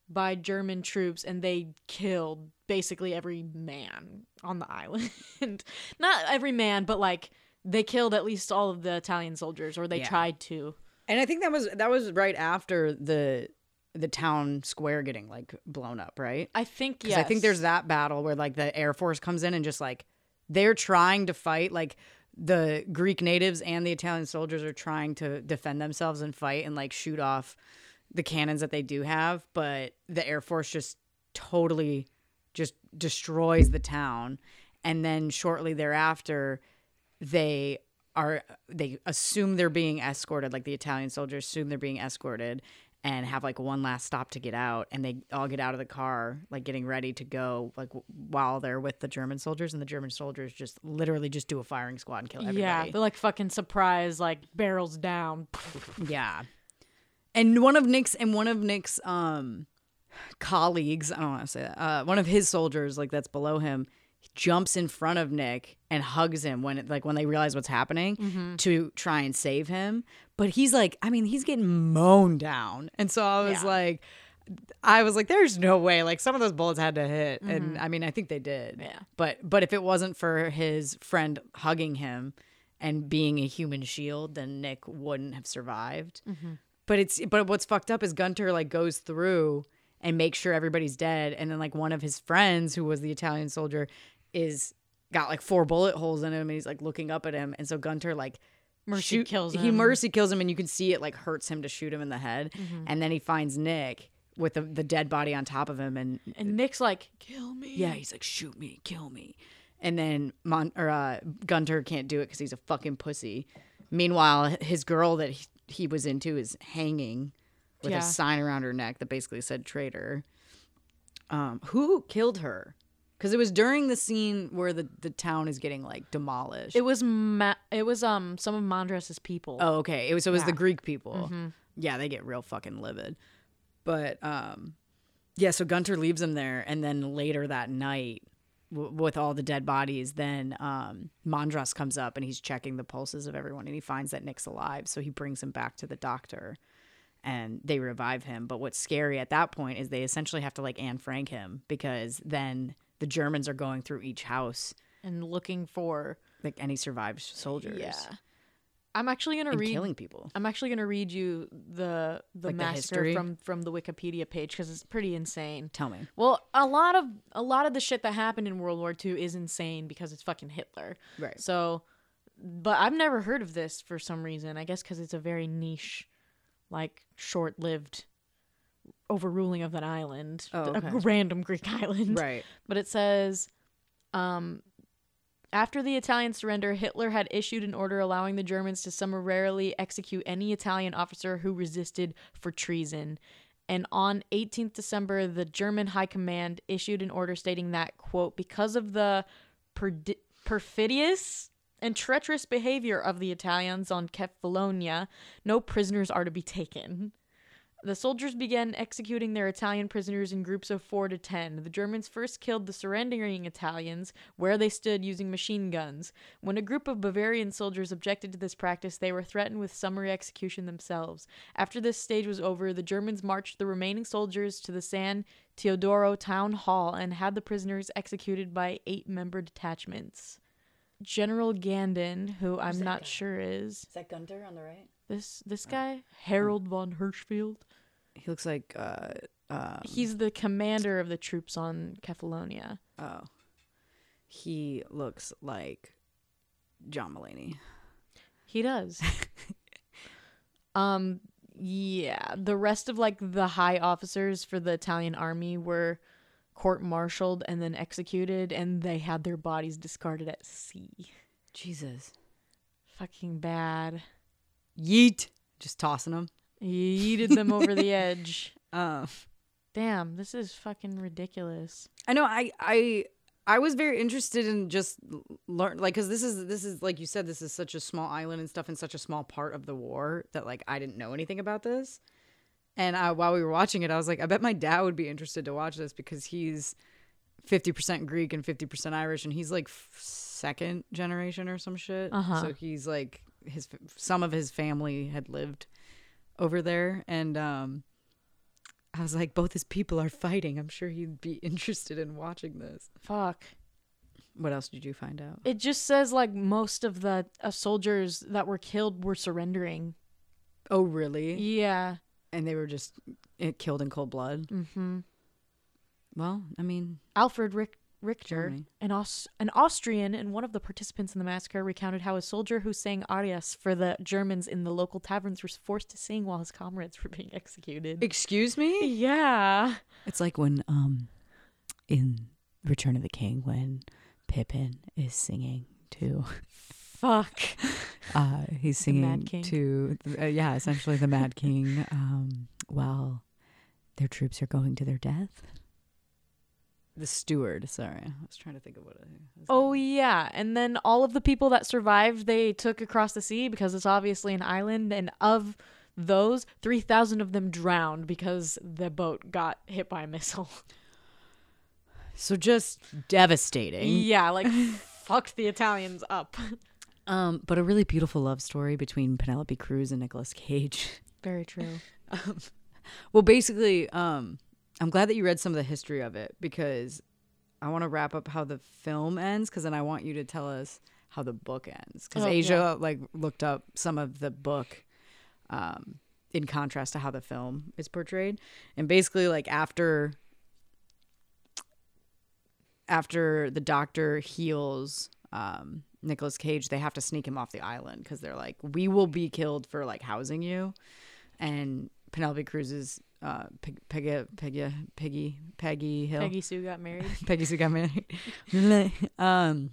by German troops and they killed basically every man on the island. Not every man, but like they killed at least all of the Italian soldiers or they Yeah. tried to. And I think that was that was right after the the town square getting like blown up, right? I think yes. I think there's that battle where like the Air Force comes in and just like they're trying to fight. Like the Greek natives and the Italian soldiers are trying to defend themselves and fight and like shoot off the cannons that they do have, but the Air Force just totally just destroys the town. And then shortly thereafter, they are they assume they're being escorted like the italian soldiers assume they're being escorted and have like one last stop to get out and they all get out of the car like getting ready to go like w- while they're with the german soldiers and the german soldiers just literally just do a firing squad and kill everybody. Yeah, they're like fucking surprise, like barrels down. yeah. And one of nick's and one of nick's um colleagues i don't want to say that uh one of his soldiers like that's below him jumps in front of nick and hugs him when it like when they realize what's happening to try and save him but he's like i mean he's getting mown down. And so i was Yeah. like i was like there's no way. Like some of those bullets had to hit. And mm-hmm. i mean i think they did. Yeah. but but if it wasn't for his friend hugging him and being a human shield then nick wouldn't have survived. Mm-hmm. But it's but what's fucked up is Gunter like goes through and makes sure everybody's dead, and then like one of his friends who was the Italian soldier is got like four bullet holes in him, and he's like looking up at him, and so Gunter like Mercy kills him. He mercy kills him, and you can see it like hurts him to shoot him in the head, Mm-hmm. and then he finds Nick with the, the dead body on top of him, and And Nick's like, kill me. yeah, he's like, shoot me, kill me. And then Mon- or, uh, Gunter can't do it because he's a fucking pussy. Meanwhile, his girl that he, he was into is hanging with Yeah. a sign around her neck that basically said traitor. Um, who killed her? Because it was during the scene where the, the town is getting like demolished. It was ma- it was um some of Mandras's people. Oh, okay. It was so it was the Yeah. Mm-hmm. Greek people. Yeah, they get real fucking livid. But um, yeah. So Gunter leaves him there, and then later that night, w- with all the dead bodies, then um, Mandras comes up and he's checking the pulses of everyone, and he finds that Nick's alive. So he brings him back to the doctor, and they revive him. But what's scary at that point is they essentially have to like Anne Frank him because then the Germans are going through each house, and looking for like any survived soldiers. yeah. I'm actually gonna And read killing people. I'm actually gonna read you the the Like the massacre from from the Wikipedia page because it's pretty insane. Tell me. Well, a lot of a lot of the shit that happened in World War II is insane because it's fucking Hitler. Right. So, but I've never heard of this for some reason. I guess because it's a very niche, like short-lived overruling of an island, Oh, a random Greek island. Right. But it says, um, after the Italian surrender, Hitler had issued an order allowing the Germans to summarily execute any Italian officer who resisted for treason. And on 18th December, the German High Command issued an order stating that, quote, because of the perdi- perfidious and treacherous behavior of the Italians on Kefalonia, no prisoners are to be taken. The soldiers began executing their Italian prisoners in groups of four to ten. The Germans first killed the surrendering Italians where they stood using machine guns. When a group of Bavarian soldiers objected to this practice, they were threatened with summary execution themselves. After this stage was over, the Germans marched the remaining soldiers to the San Teodoro town hall and had the prisoners executed by eight member detachments. General Gandin, who I'm not sure is Is that Gunter on the right? This this guy Harald von Hirschfeld. He looks like uh um, He's the commander of the troops on Kefalonia. oh. He looks like John Mulaney. He does. um yeah, the rest of like the high officers for the Italian army were court-martialed and then executed and they had their bodies discarded at sea. Jesus. Fucking bad. Yeet. Just tossing him. Yeeted them over the edge. Um Damn, this is fucking ridiculous. I know. I I I was very interested in just learn like because this is this is like you said this is such a small island and stuff and such a small part of the war that like I didn't know anything about this. And I, while we were watching it, I was like, I bet my dad would be interested to watch this because he's fifty percent Greek and fifty percent Irish, and he's like f- second generation or some shit. Uh-huh. So he's like his some of his family had lived over there, and um, I was like, both his people are fighting. I'm sure he'd be interested in watching this. Fuck. What else did you find out? It just says like most of the uh, soldiers that were killed were surrendering. Oh, really? Yeah. And they were just eh, killed in cold blood. Mm-hmm. Well, I mean, Alfred Rick- Richter, an, Aus- an Austrian and one of the participants in the massacre, recounted how a soldier who sang arias for the Germans in the local taverns was forced to sing while his comrades were being executed. excuse me. yeah. It's like when um, in Return of the King, when Pippin is singing to, Fuck. uh, he's singing to, uh, yeah, essentially the Mad King, um, while their troops are going to their death. The steward. Sorry, I was trying to think of what. I was Oh yeah, and then all of the people that survived, they took across the sea because it's obviously an island, and of those, three thousand of them drowned because the boat got hit by a missile. So just devastating. yeah, like fucked the Italians up. Um, but a really beautiful love story between Penelope Cruz and Nicolas Cage. Very true. Um, well, basically, um, I'm glad that you read some of the history of it because I want to wrap up how the film ends because then I want you to tell us how the book ends. Because Oh, Asia yeah. like looked up some of the book um, in contrast to how the film is portrayed. And basically like after after the doctor heals um, Nicolas Cage, they have to sneak him off the island because they're like, "We will be killed for like housing you," and Penelope Cruz's uh, Peg, Peggy, Peggy, Peggy, Peggy Hill, Peggy Sue got married. Peggy Sue got married. um,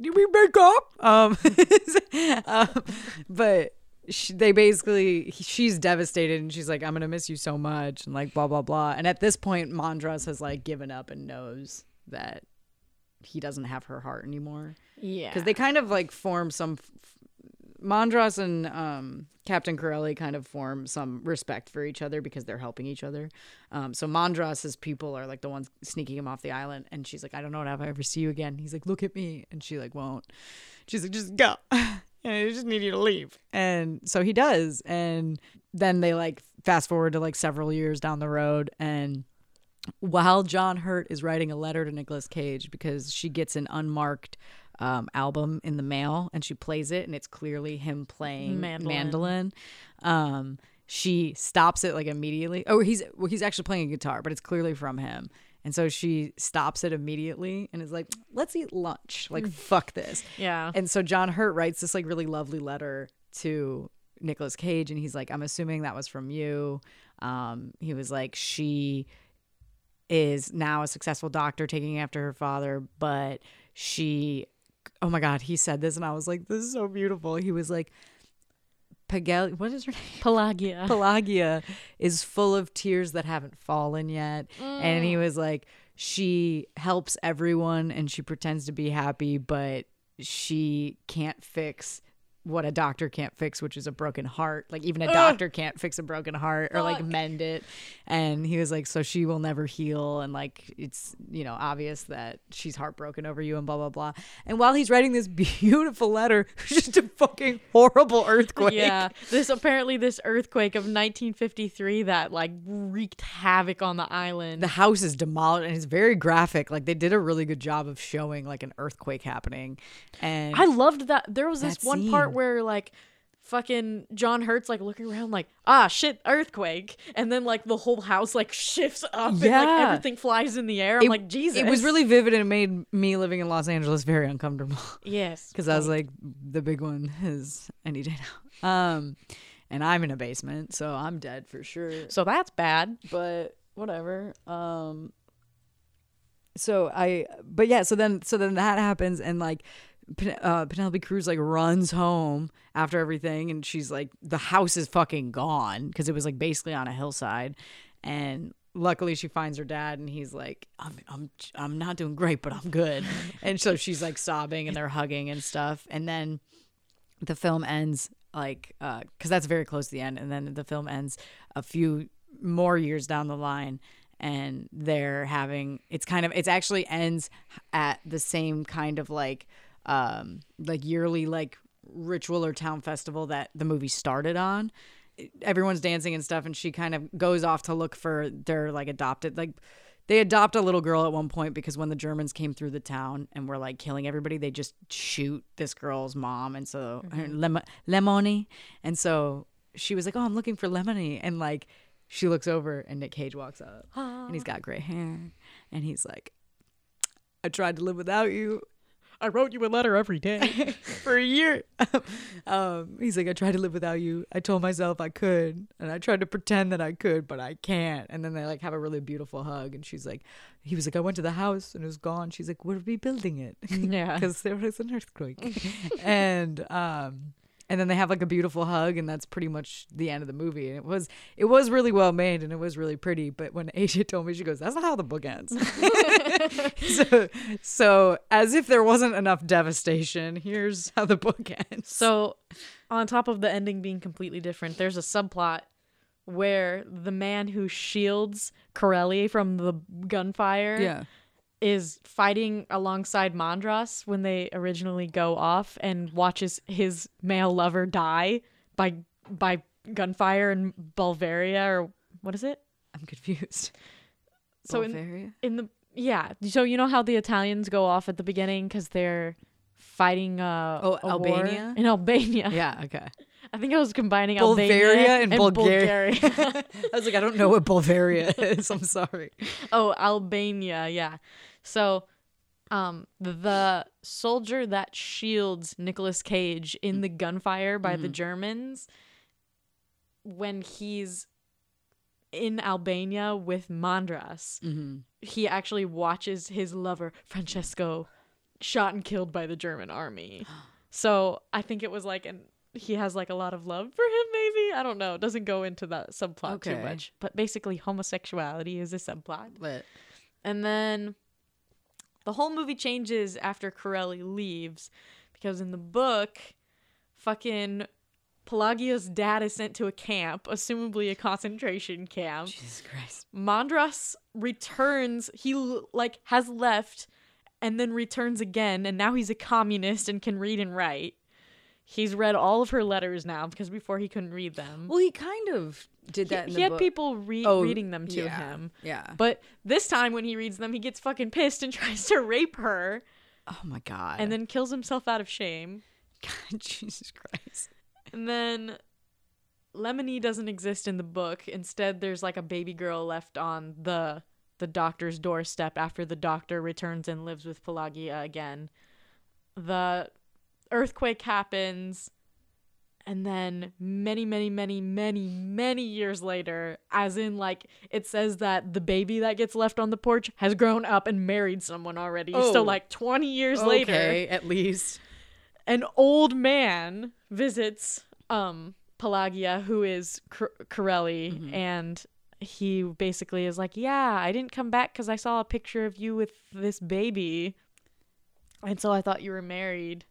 did we break up? Um, um but she, they basically, she's devastated and she's like, I'm gonna miss you so much, and like blah blah blah. And at this point, Mandras has like given up and knows that he doesn't have her heart anymore Yeah. because they kind of like form some. Mandras and um, Captain Corelli kind of form some respect for each other because they're helping each other. Um, so Mandras's people are like the ones sneaking him off the island, and she's like, "I don't know if I ever see you again." He's like, "Look at me," and she like won't. She's like, "Just go." I just need you to leave. And so he does. And then they like fast forward to like several years down the road. And while John Hurt is writing a letter to Nicolas Cage because she gets an unmarked um, album in the mail and she plays it and it's clearly him playing Mandolin. mandolin. Um, she stops it like immediately. Oh, he's well, he's actually playing a guitar, but it's clearly from him. And so she stops it immediately and is like, "Let's eat lunch. Like, fuck this." Yeah. And so John Hurt writes this like really lovely letter to Nicolas Cage, and he's like, "I'm assuming that was from you." Um, he was like, "She is now a successful doctor taking after her father, but she." Oh my God, he said this, and I was like, "This is so beautiful." He was like, "Pagel, what is her name?" Pelagia. Pelagia is full of tears that haven't fallen yet. And he mm. was like, she helps everyone and she pretends to be happy, but she can't fix what a doctor can't fix, which is a broken heart. Like even a doctor can't fix a broken heart or like mend it. And he was like, so she will never heal, and like it's you know obvious that she's heartbroken over you and blah blah blah. And while he's writing this beautiful letter, just a fucking horrible earthquake. Yeah, this apparently this earthquake of 1953 that like wreaked havoc on the island. the house is demolished and it's very graphic. Like they did a really good job of showing like an earthquake happening. And I loved that. There was this one part scene. where like fucking John Hurt's like looking around like ah shit earthquake, and then like the whole house like shifts up and like Yeah. everything flies in the air. I'm like Jesus. It was really vivid and it made me living in Los Angeles very uncomfortable. yes Because I was like, the big one is any day now. Um, and I'm in a basement, so I'm dead for sure. so that's bad. but whatever. Um so I but yeah, so then so then that happens and like Pen- uh, Penelope Cruz like runs home after everything and she's like the house is fucking gone because it was like basically on a hillside. And luckily she finds her dad and he's like I'm I'm I'm not doing great but I'm good. And so she's like sobbing and they're hugging and stuff. And then the film ends like uh because that's very close to the end. And then the film ends a few more years down the line and they're having it's kind of it's actually ends at the same kind of like um like yearly like ritual or town festival that the movie started on everyone's dancing and stuff and she kind of goes off to look for their like adopted like they adopt a little girl at one point because when the Germans came through the town and were like killing everybody, they just shoot this girl's mom. And so her Lem- Lemoni. And so she was like, Oh, I'm looking for Lemoni. And like she looks over and Nick Cage walks up and he's got gray hair. And he's like, I tried to live without you I wrote you a letter every day. for a year. um, he's like, I tried to live without you. I told myself I could, and I tried to pretend that I could, but I can't. And then they like have a really beautiful hug, and she's like, he was like, I went to the house and it was gone. She's like, we're rebuilding it yeah. because there was an earthquake, and um. And then they have like a beautiful hug, and that's pretty much the end of the movie. And it was it was really well made, and it was really pretty. But when Asia told me, she goes, "That's not how the book ends." so, so as if there wasn't enough devastation, here's how the book ends. So, on top of the ending being completely different, there's a subplot where the man who shields Corelli from the gunfire yeah, is fighting alongside Mandras when they originally go off and watches his male lover die by by gunfire in Bulgaria or what is it? I'm confused. So in, Bulgaria? in the yeah, so you know how the Italians go off at the beginning because they're fighting uh Oh? Albania? in Albania. yeah, okay. I think I was combining Bulgaria Albania and and Bulgaria. Bulgaria. I was like, I don't know what Bulgaria is. I'm sorry. oh, Albania, yeah. So, um, the soldier that shields Nicolas Cage in the gunfire by the Germans, when he's in Albania with Mandras, he actually watches his lover Francesco shot and killed by the German army. So I think it was like an he has like a lot of love for him maybe? I don't know. It doesn't go into that subplot too much. But basically homosexuality is a subplot. Lit. and then the whole movie changes after Corelli leaves because in the book, fucking Pelagia's dad is sent to a camp, assumably a concentration camp. Jesus Christ. Mandras returns, he like has left and then returns again and now he's a communist and can read and write. He's read all of her letters now because before he couldn't read them. Well, he kind of did he, that. In he had book. people re- Oh, reading them to yeah, him. Yeah. But this time when he reads them, he gets fucking pissed and tries to rape her Oh my god. and then kills himself out of shame. God, Jesus Christ. And then Lemoni doesn't exist in the book. Instead, there's like a baby girl left on the the doctor's doorstep after the doctor returns and lives with Pelagia again. The earthquake happens and then many many many many many years later as in like it says that the baby that gets left on the porch has grown up and married someone already Oh. so like 20 years later at least. an old man visits um Pelagia, who is Cor- Corelli, Mm-hmm. and he basically is like, "Yeah, I didn't come back because I saw a picture of you with this baby, and so I thought you were married."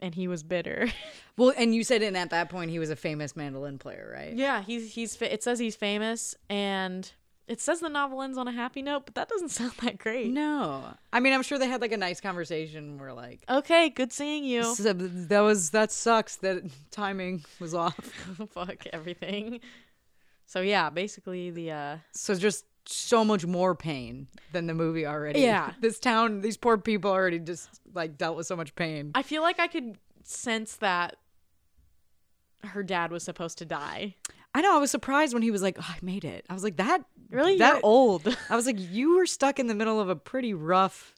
And he was bitter. Well, and you said, and at that point, he was a famous mandolin player, right? yeah, he's he's fa- it says he's famous and it says the novel ends on a happy note, but that doesn't sound that great. No, I mean, I'm sure they had like a nice conversation where like, Okay, good seeing you. "So that was that sucks that timing was off. Fuck everything. So yeah, basically the uh So just so much more pain than the movie already. Yeah. this town, these poor people already just like dealt with so much pain. I feel like I could sense that her dad was supposed to die. I know. I was surprised when he was like, oh, "I made it." I was like, "That Really? That You're old. I was like, "You were stuck in the middle of a pretty rough."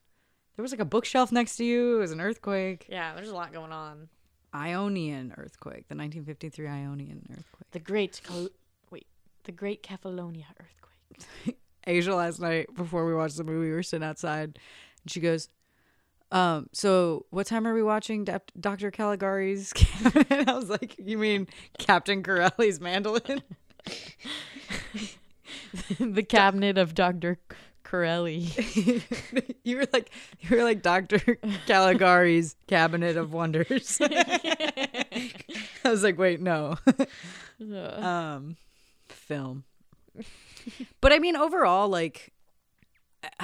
There was like a bookshelf next to you. It was an earthquake. yeah, there's a lot going on. Ionian earthquake, the 1953 Ionian earthquake. The great Cal- wait, the great Kefalonia earthquake. Asia last night before we watched the movie, we were sitting outside, and she goes, "Um, so what time are we watching Dr. Caligari's cabinet?" I was like, "You mean Captain Corelli's mandolin?" the cabinet of Dr. Corelli. you were like, you were like Dr. Caligari's cabinet of wonders. I was like, wait, no. um, film. But I mean, overall, like,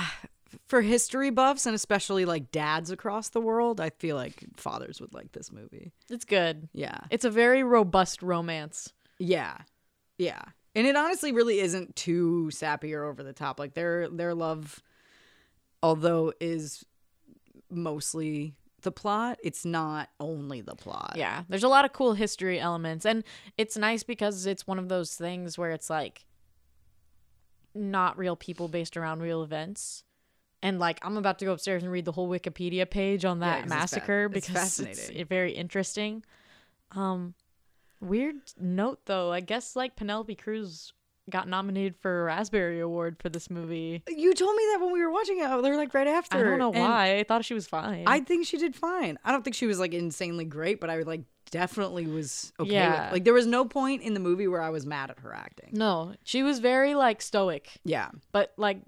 for history buffs and especially like dads across the world, I feel like fathers would like this movie. It's good. Yeah. It's a very robust romance. Yeah. Yeah. And it honestly really isn't too sappy or over the top. Like their their love although is mostly the plot, it's not only the plot. Yeah, there's a lot of cool history elements, and it's nice because it's one of those things where it's like not real people based around real events. And like, I'm about to go upstairs and read the whole Wikipedia page on Yeah, that it's fa- massacre it's because it's, fascinating. very interesting. Um, weird note though, I guess like Penelope Cruz got nominated for a Raspberry Award for this movie. You told me that when we were watching it. They're like right after. I don't know and why. I thought she was fine. I think she did fine. I don't think she was like insanely great, but I would like definitely was okay Yeah. with Like there was no point in the movie where I was mad at her acting. no, she was very like stoic, Yeah. but like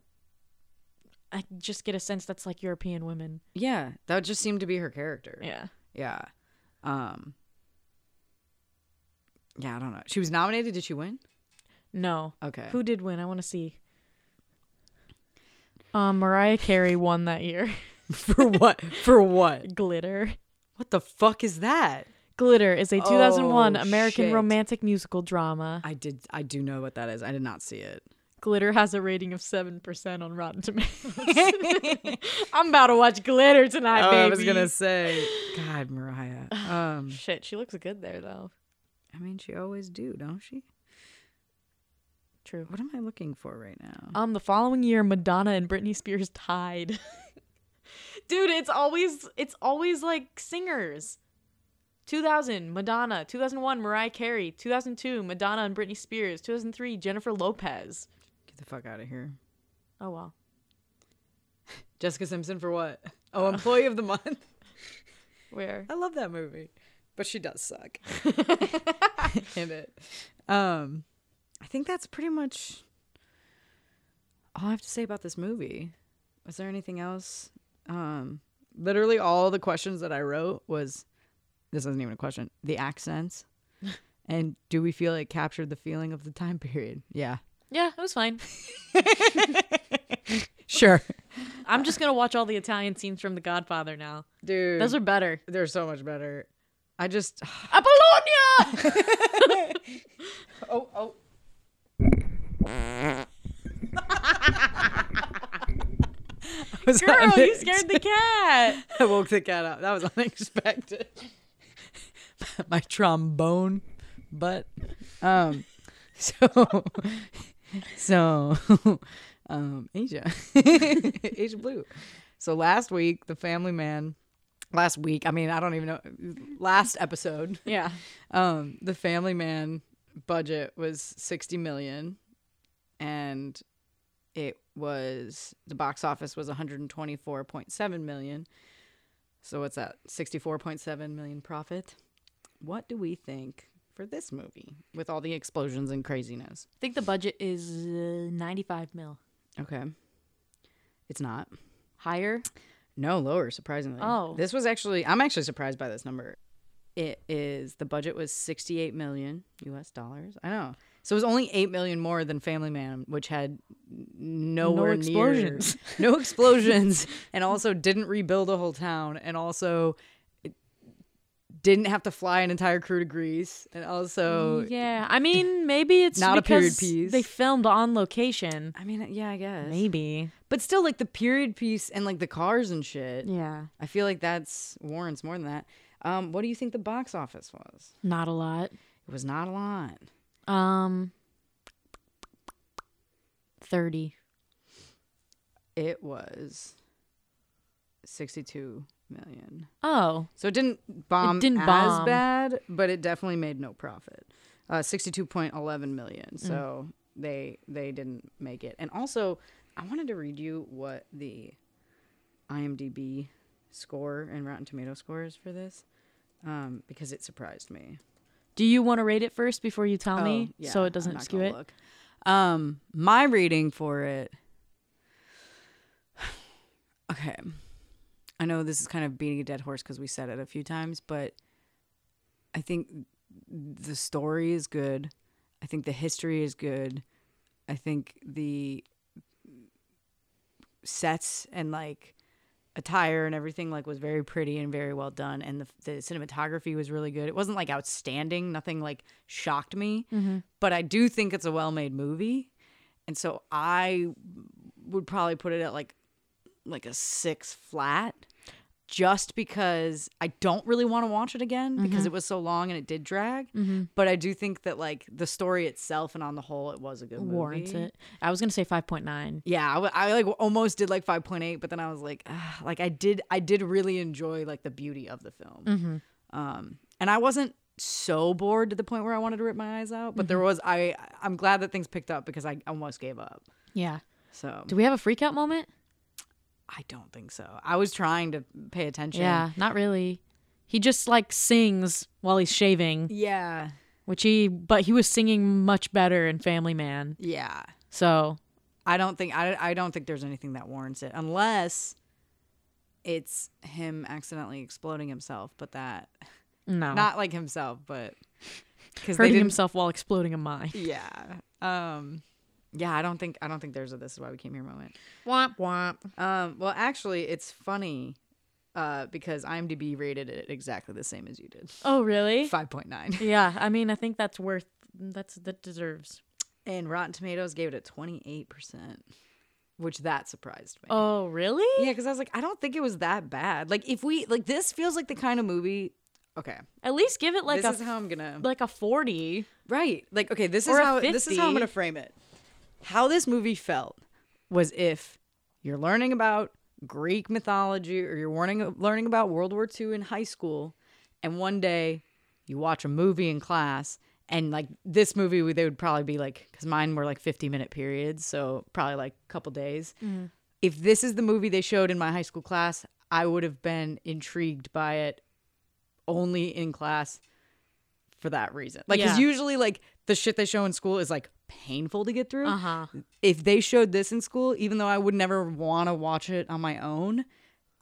I just get a sense that's like European women. Yeah. That just seemed to be her character. Yeah. Yeah. Um Yeah, I don't know. She was nominated. Did she win? No. Okay. Who did win? I want to see. Um, Mariah Carey won that year. For what? For what? Glitter. What the fuck is that? Glitter is a 2001 Oh, American shit. romantic musical drama. I did I do know what that is. I did not see it. Glitter has a rating of 7% on Rotten Tomatoes. I'm about to watch Glitter tonight, Oh, baby. I was gonna say, God, Mariah. Um, Shit, she looks good there, though. I mean, she always do, don't she? True. What am I looking for right now? Um, the following year, Madonna and Britney Spears tied. Dude, it's always it's always like singers. 2000, Madonna. 2001, Mariah Carey. 2002, Madonna and Britney Spears. 2003, Jennifer Lopez. Get the fuck out of here. Oh well. Jessica Simpson for what? Oh, Employee of the Month. Where? I love that movie, but she does suck in it. Um, I think that's pretty much all I have to say about this movie. Was there anything else? Um, literally all the questions that I wrote was this isn't even a question. The accents. And do we feel it captured the feeling of the time period? Yeah. Yeah, it was fine. Sure. I'm just gonna watch all the Italian scenes from The Godfather now. Dude. Those are better. they're so much better. I just Apollonia! Oh, oh. Girl, you scared the cat. I woke the cat up. That was unexpected. My trombone butt. Um so so um Asia. Asia Blue. So last week the family man last week, I mean, I don't even know last episode. Yeah. Um, the Family Man budget was sixty million, and it was the box office was one hundred and twenty four point seven million. So what's that? Sixty four point seven million profit. What do we think for this movie with all the explosions and craziness? I think the budget is uh, 95 mil. Okay, it's not. Higher? No, lower, surprisingly. Oh. This was actually I'm actually surprised by this number. It is the budget was 68 million US dollars. I know. So it was only 8 million more than Family Man, which had nowhere explosions. near no explosions and also didn't rebuild a whole town and also didn't have to fly an entire crew to Greece and also yeah, I mean, maybe it's Not a period piece. They filmed on location. I mean, yeah, I guess. Maybe. But still like the period piece and like the cars and shit. Yeah. I feel like that's warrants more than that. Um, what do you think the box office was? Not a lot. It was not a lot. Um, thirty. It was 62 million. Oh, So it didn't bomb didn't as bomb. bad, but it definitely made no profit. Uh, 62.11 million. Mm. So they they didn't make it. And also, I wanted to read you what the IMDb score and Rotten Tomato scores for this um, because it surprised me. do you want to rate it first before you tell me, Oh, yeah, so it doesn't skew it? look. Um, my rating for it. Okay, I know this is kind of beating a dead horse because we said it a few times, but I think the story is good. I think the history is good. I think the sets and like attire and everything like was very pretty and very well done and the, the cinematography was really good it wasn't like outstanding nothing like shocked me mm-hmm. but i do think it's a well-made movie and so i would probably put it at like like a six flat just because i don't really want to watch it again because it was so long and it did drag but i do think that like the story itself and on the whole it was a good movie Warrants it. I was gonna say five point nine. yeah, I, w- I, like almost did like 5.8, but then I was like, ah, like I did, I did really enjoy like the beauty of the film. Um, and I wasn't so bored to the point where I wanted to rip my eyes out, but there was, I, I'm glad that things picked up because I almost gave up. Yeah. So Do we have a freak out moment? I don't think so. I was trying to pay attention. Yeah, not really. He just like sings while he's shaving, Yeah. which he but he was singing much better in Family Man. Yeah. So I don't think, I, I don't think there's anything that warrants it unless it's him accidentally exploding himself, but that, no, not like himself, but because hurting himself while exploding a mine. Yeah. Um yeah, I don't think I don't think there's a this is why we came here moment. Womp womp. Um well actually it's funny uh because IMDb rated it exactly the same as you did. Oh really? 5.9. Yeah, I mean, I think that's worth. That's that deserves. And Rotten Tomatoes gave it a 28%, which that surprised me. Oh really? Yeah, cuz I was like I don't think it was that bad. Like if we like this feels like the kind of movie Okay. At least give it like this a is how I'm going to like a forty. Right. Like, okay, this is how this is how I'm gonna frame it. How this movie felt was if you're learning about Greek mythology or you're learning learning about World War II in high school, and one day you watch a movie in class, and like this movie, they would probably be like, because mine were like 50 minute periods, so probably like a couple days. Mm-hmm. If this is the movie they showed in my high school class, I would have been intrigued by it only in class for that reason. Like, because Yeah. usually, like, the shit they show in school is like painful to get through. Uh huh. If they showed this in school, even though I would never want to watch it on my own,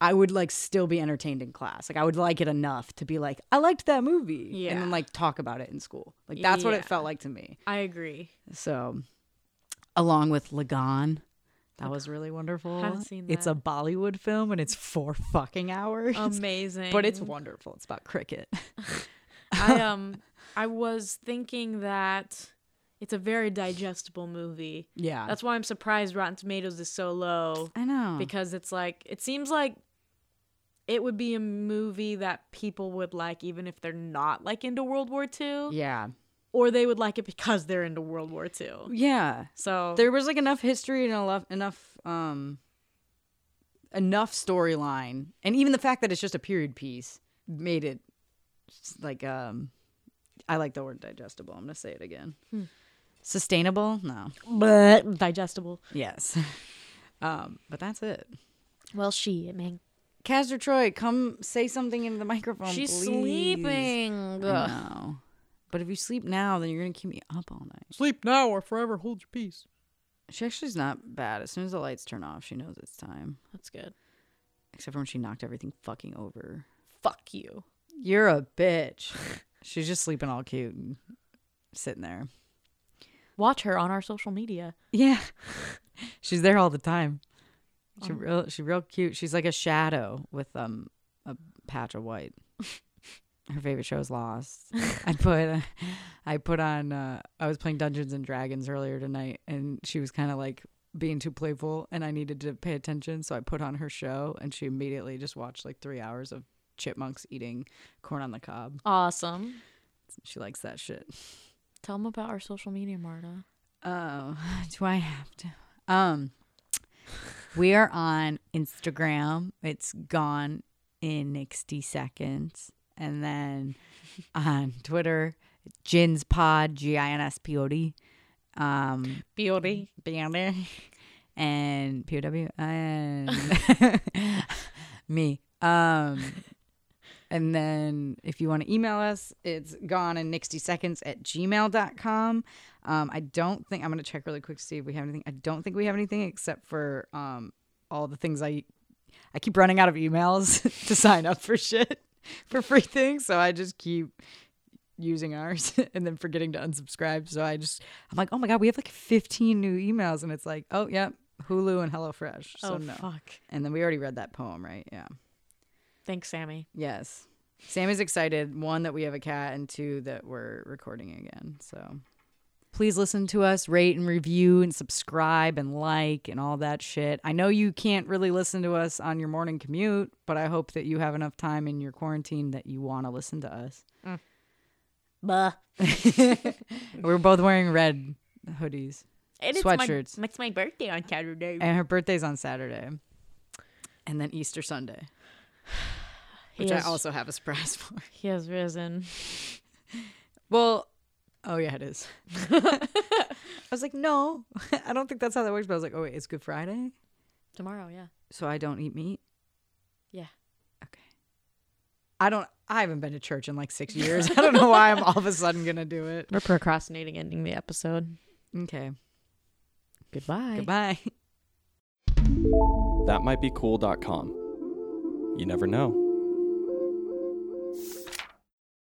I would like still be entertained in class. Like, I would like it enough to be like, I liked that movie. And Yeah. then like talk about it in school. Like, that's what it felt like to me. I agree. So, along with Lagaan. That was really wonderful. I haven't seen It's a. Bollywood film and it's four fucking hours. Amazing. but it's wonderful. It's about cricket. I um I was thinking that it's a very digestible movie. yeah. That's why I'm surprised Rotten Tomatoes is so low I know. because it's like it seems like it would be a movie that people would like even if they're not like into World War II yeah. or they would like it because they're into World War II. Yeah. So There was like enough history and enough enough um enough storyline. And even the fact that it's just a period piece made it like um I like the word digestible. I'm going to say it again. Sustainable? No. but digestible. Yes. um but that's it. Well, she, it man. Castor Troy, come say something into the microphone. She's please. sleeping. I know. But if you sleep now, then you're gonna keep me up all night. Sleep now or forever hold your peace. She actually's not bad. As soon as the lights turn off, she knows it's time. That's good. except for when she knocked everything fucking over. Fuck you. You're a bitch. She's just sleeping all cute and sitting there. Watch her on our social media. Yeah. She's there all the time. She Oh. real she real cute. She's like a shadow with um a patch of white. Her favorite show is Lost. I put I put on uh I was playing Dungeons and Dragons earlier tonight and she was kind of like being too playful and I needed to pay attention so I put on her show and she immediately just watched like 3 hours of chipmunks eating corn on the cob. Awesome. She likes that shit. Tell them about our social media, Marta. Oh, do I have to? Um, we are on Instagram. It's gone in 60 seconds. And then on Twitter, Gins Pod, G I N S P O D. Um, Beauty. Beauty. And P O W. And me. Um, and then if you want to email us, it's gone in 60 seconds at gmail.com. Um, I don't think, I'm going to check really quick to see if we have anything. I don't think we have anything except for um, all the things I, I keep running out of emails to sign up for shit, for free things. So I just keep using ours and then forgetting to unsubscribe. So I just, I'm like, oh my God, we have like 15 new emails. And it's like, oh, yep, Hulu and HelloFresh. So oh, no. fuck. And then we already read that poem, right? Yeah. Thanks, Sammy. Yes. Sammy's excited. One, that we have a cat, and two, that we're recording again. So please listen to us, rate and review, and subscribe and like and all that shit. I know you can't really listen to us on your morning commute, but I hope that you have enough time in your quarantine that you want to listen to us. Mm. Buh. we're both wearing red hoodies. And Sweatshirts. it's my birthday on Saturday. And her birthday's on Saturday. And then Easter Sunday, which I also have a surprise for. He has risen. Well, oh yeah, it is. I was like, no, I don't think that's how that works. But I was like, oh wait, it's Good Friday, Tomorrow, yeah. so I don't eat meat. Yeah. Okay. I don't. I haven't been to church in like six years. I don't know why I'm all of a sudden gonna do it. We're procrastinating ending the episode. Okay. Goodbye. Goodbye. That might be cool.com. You never know.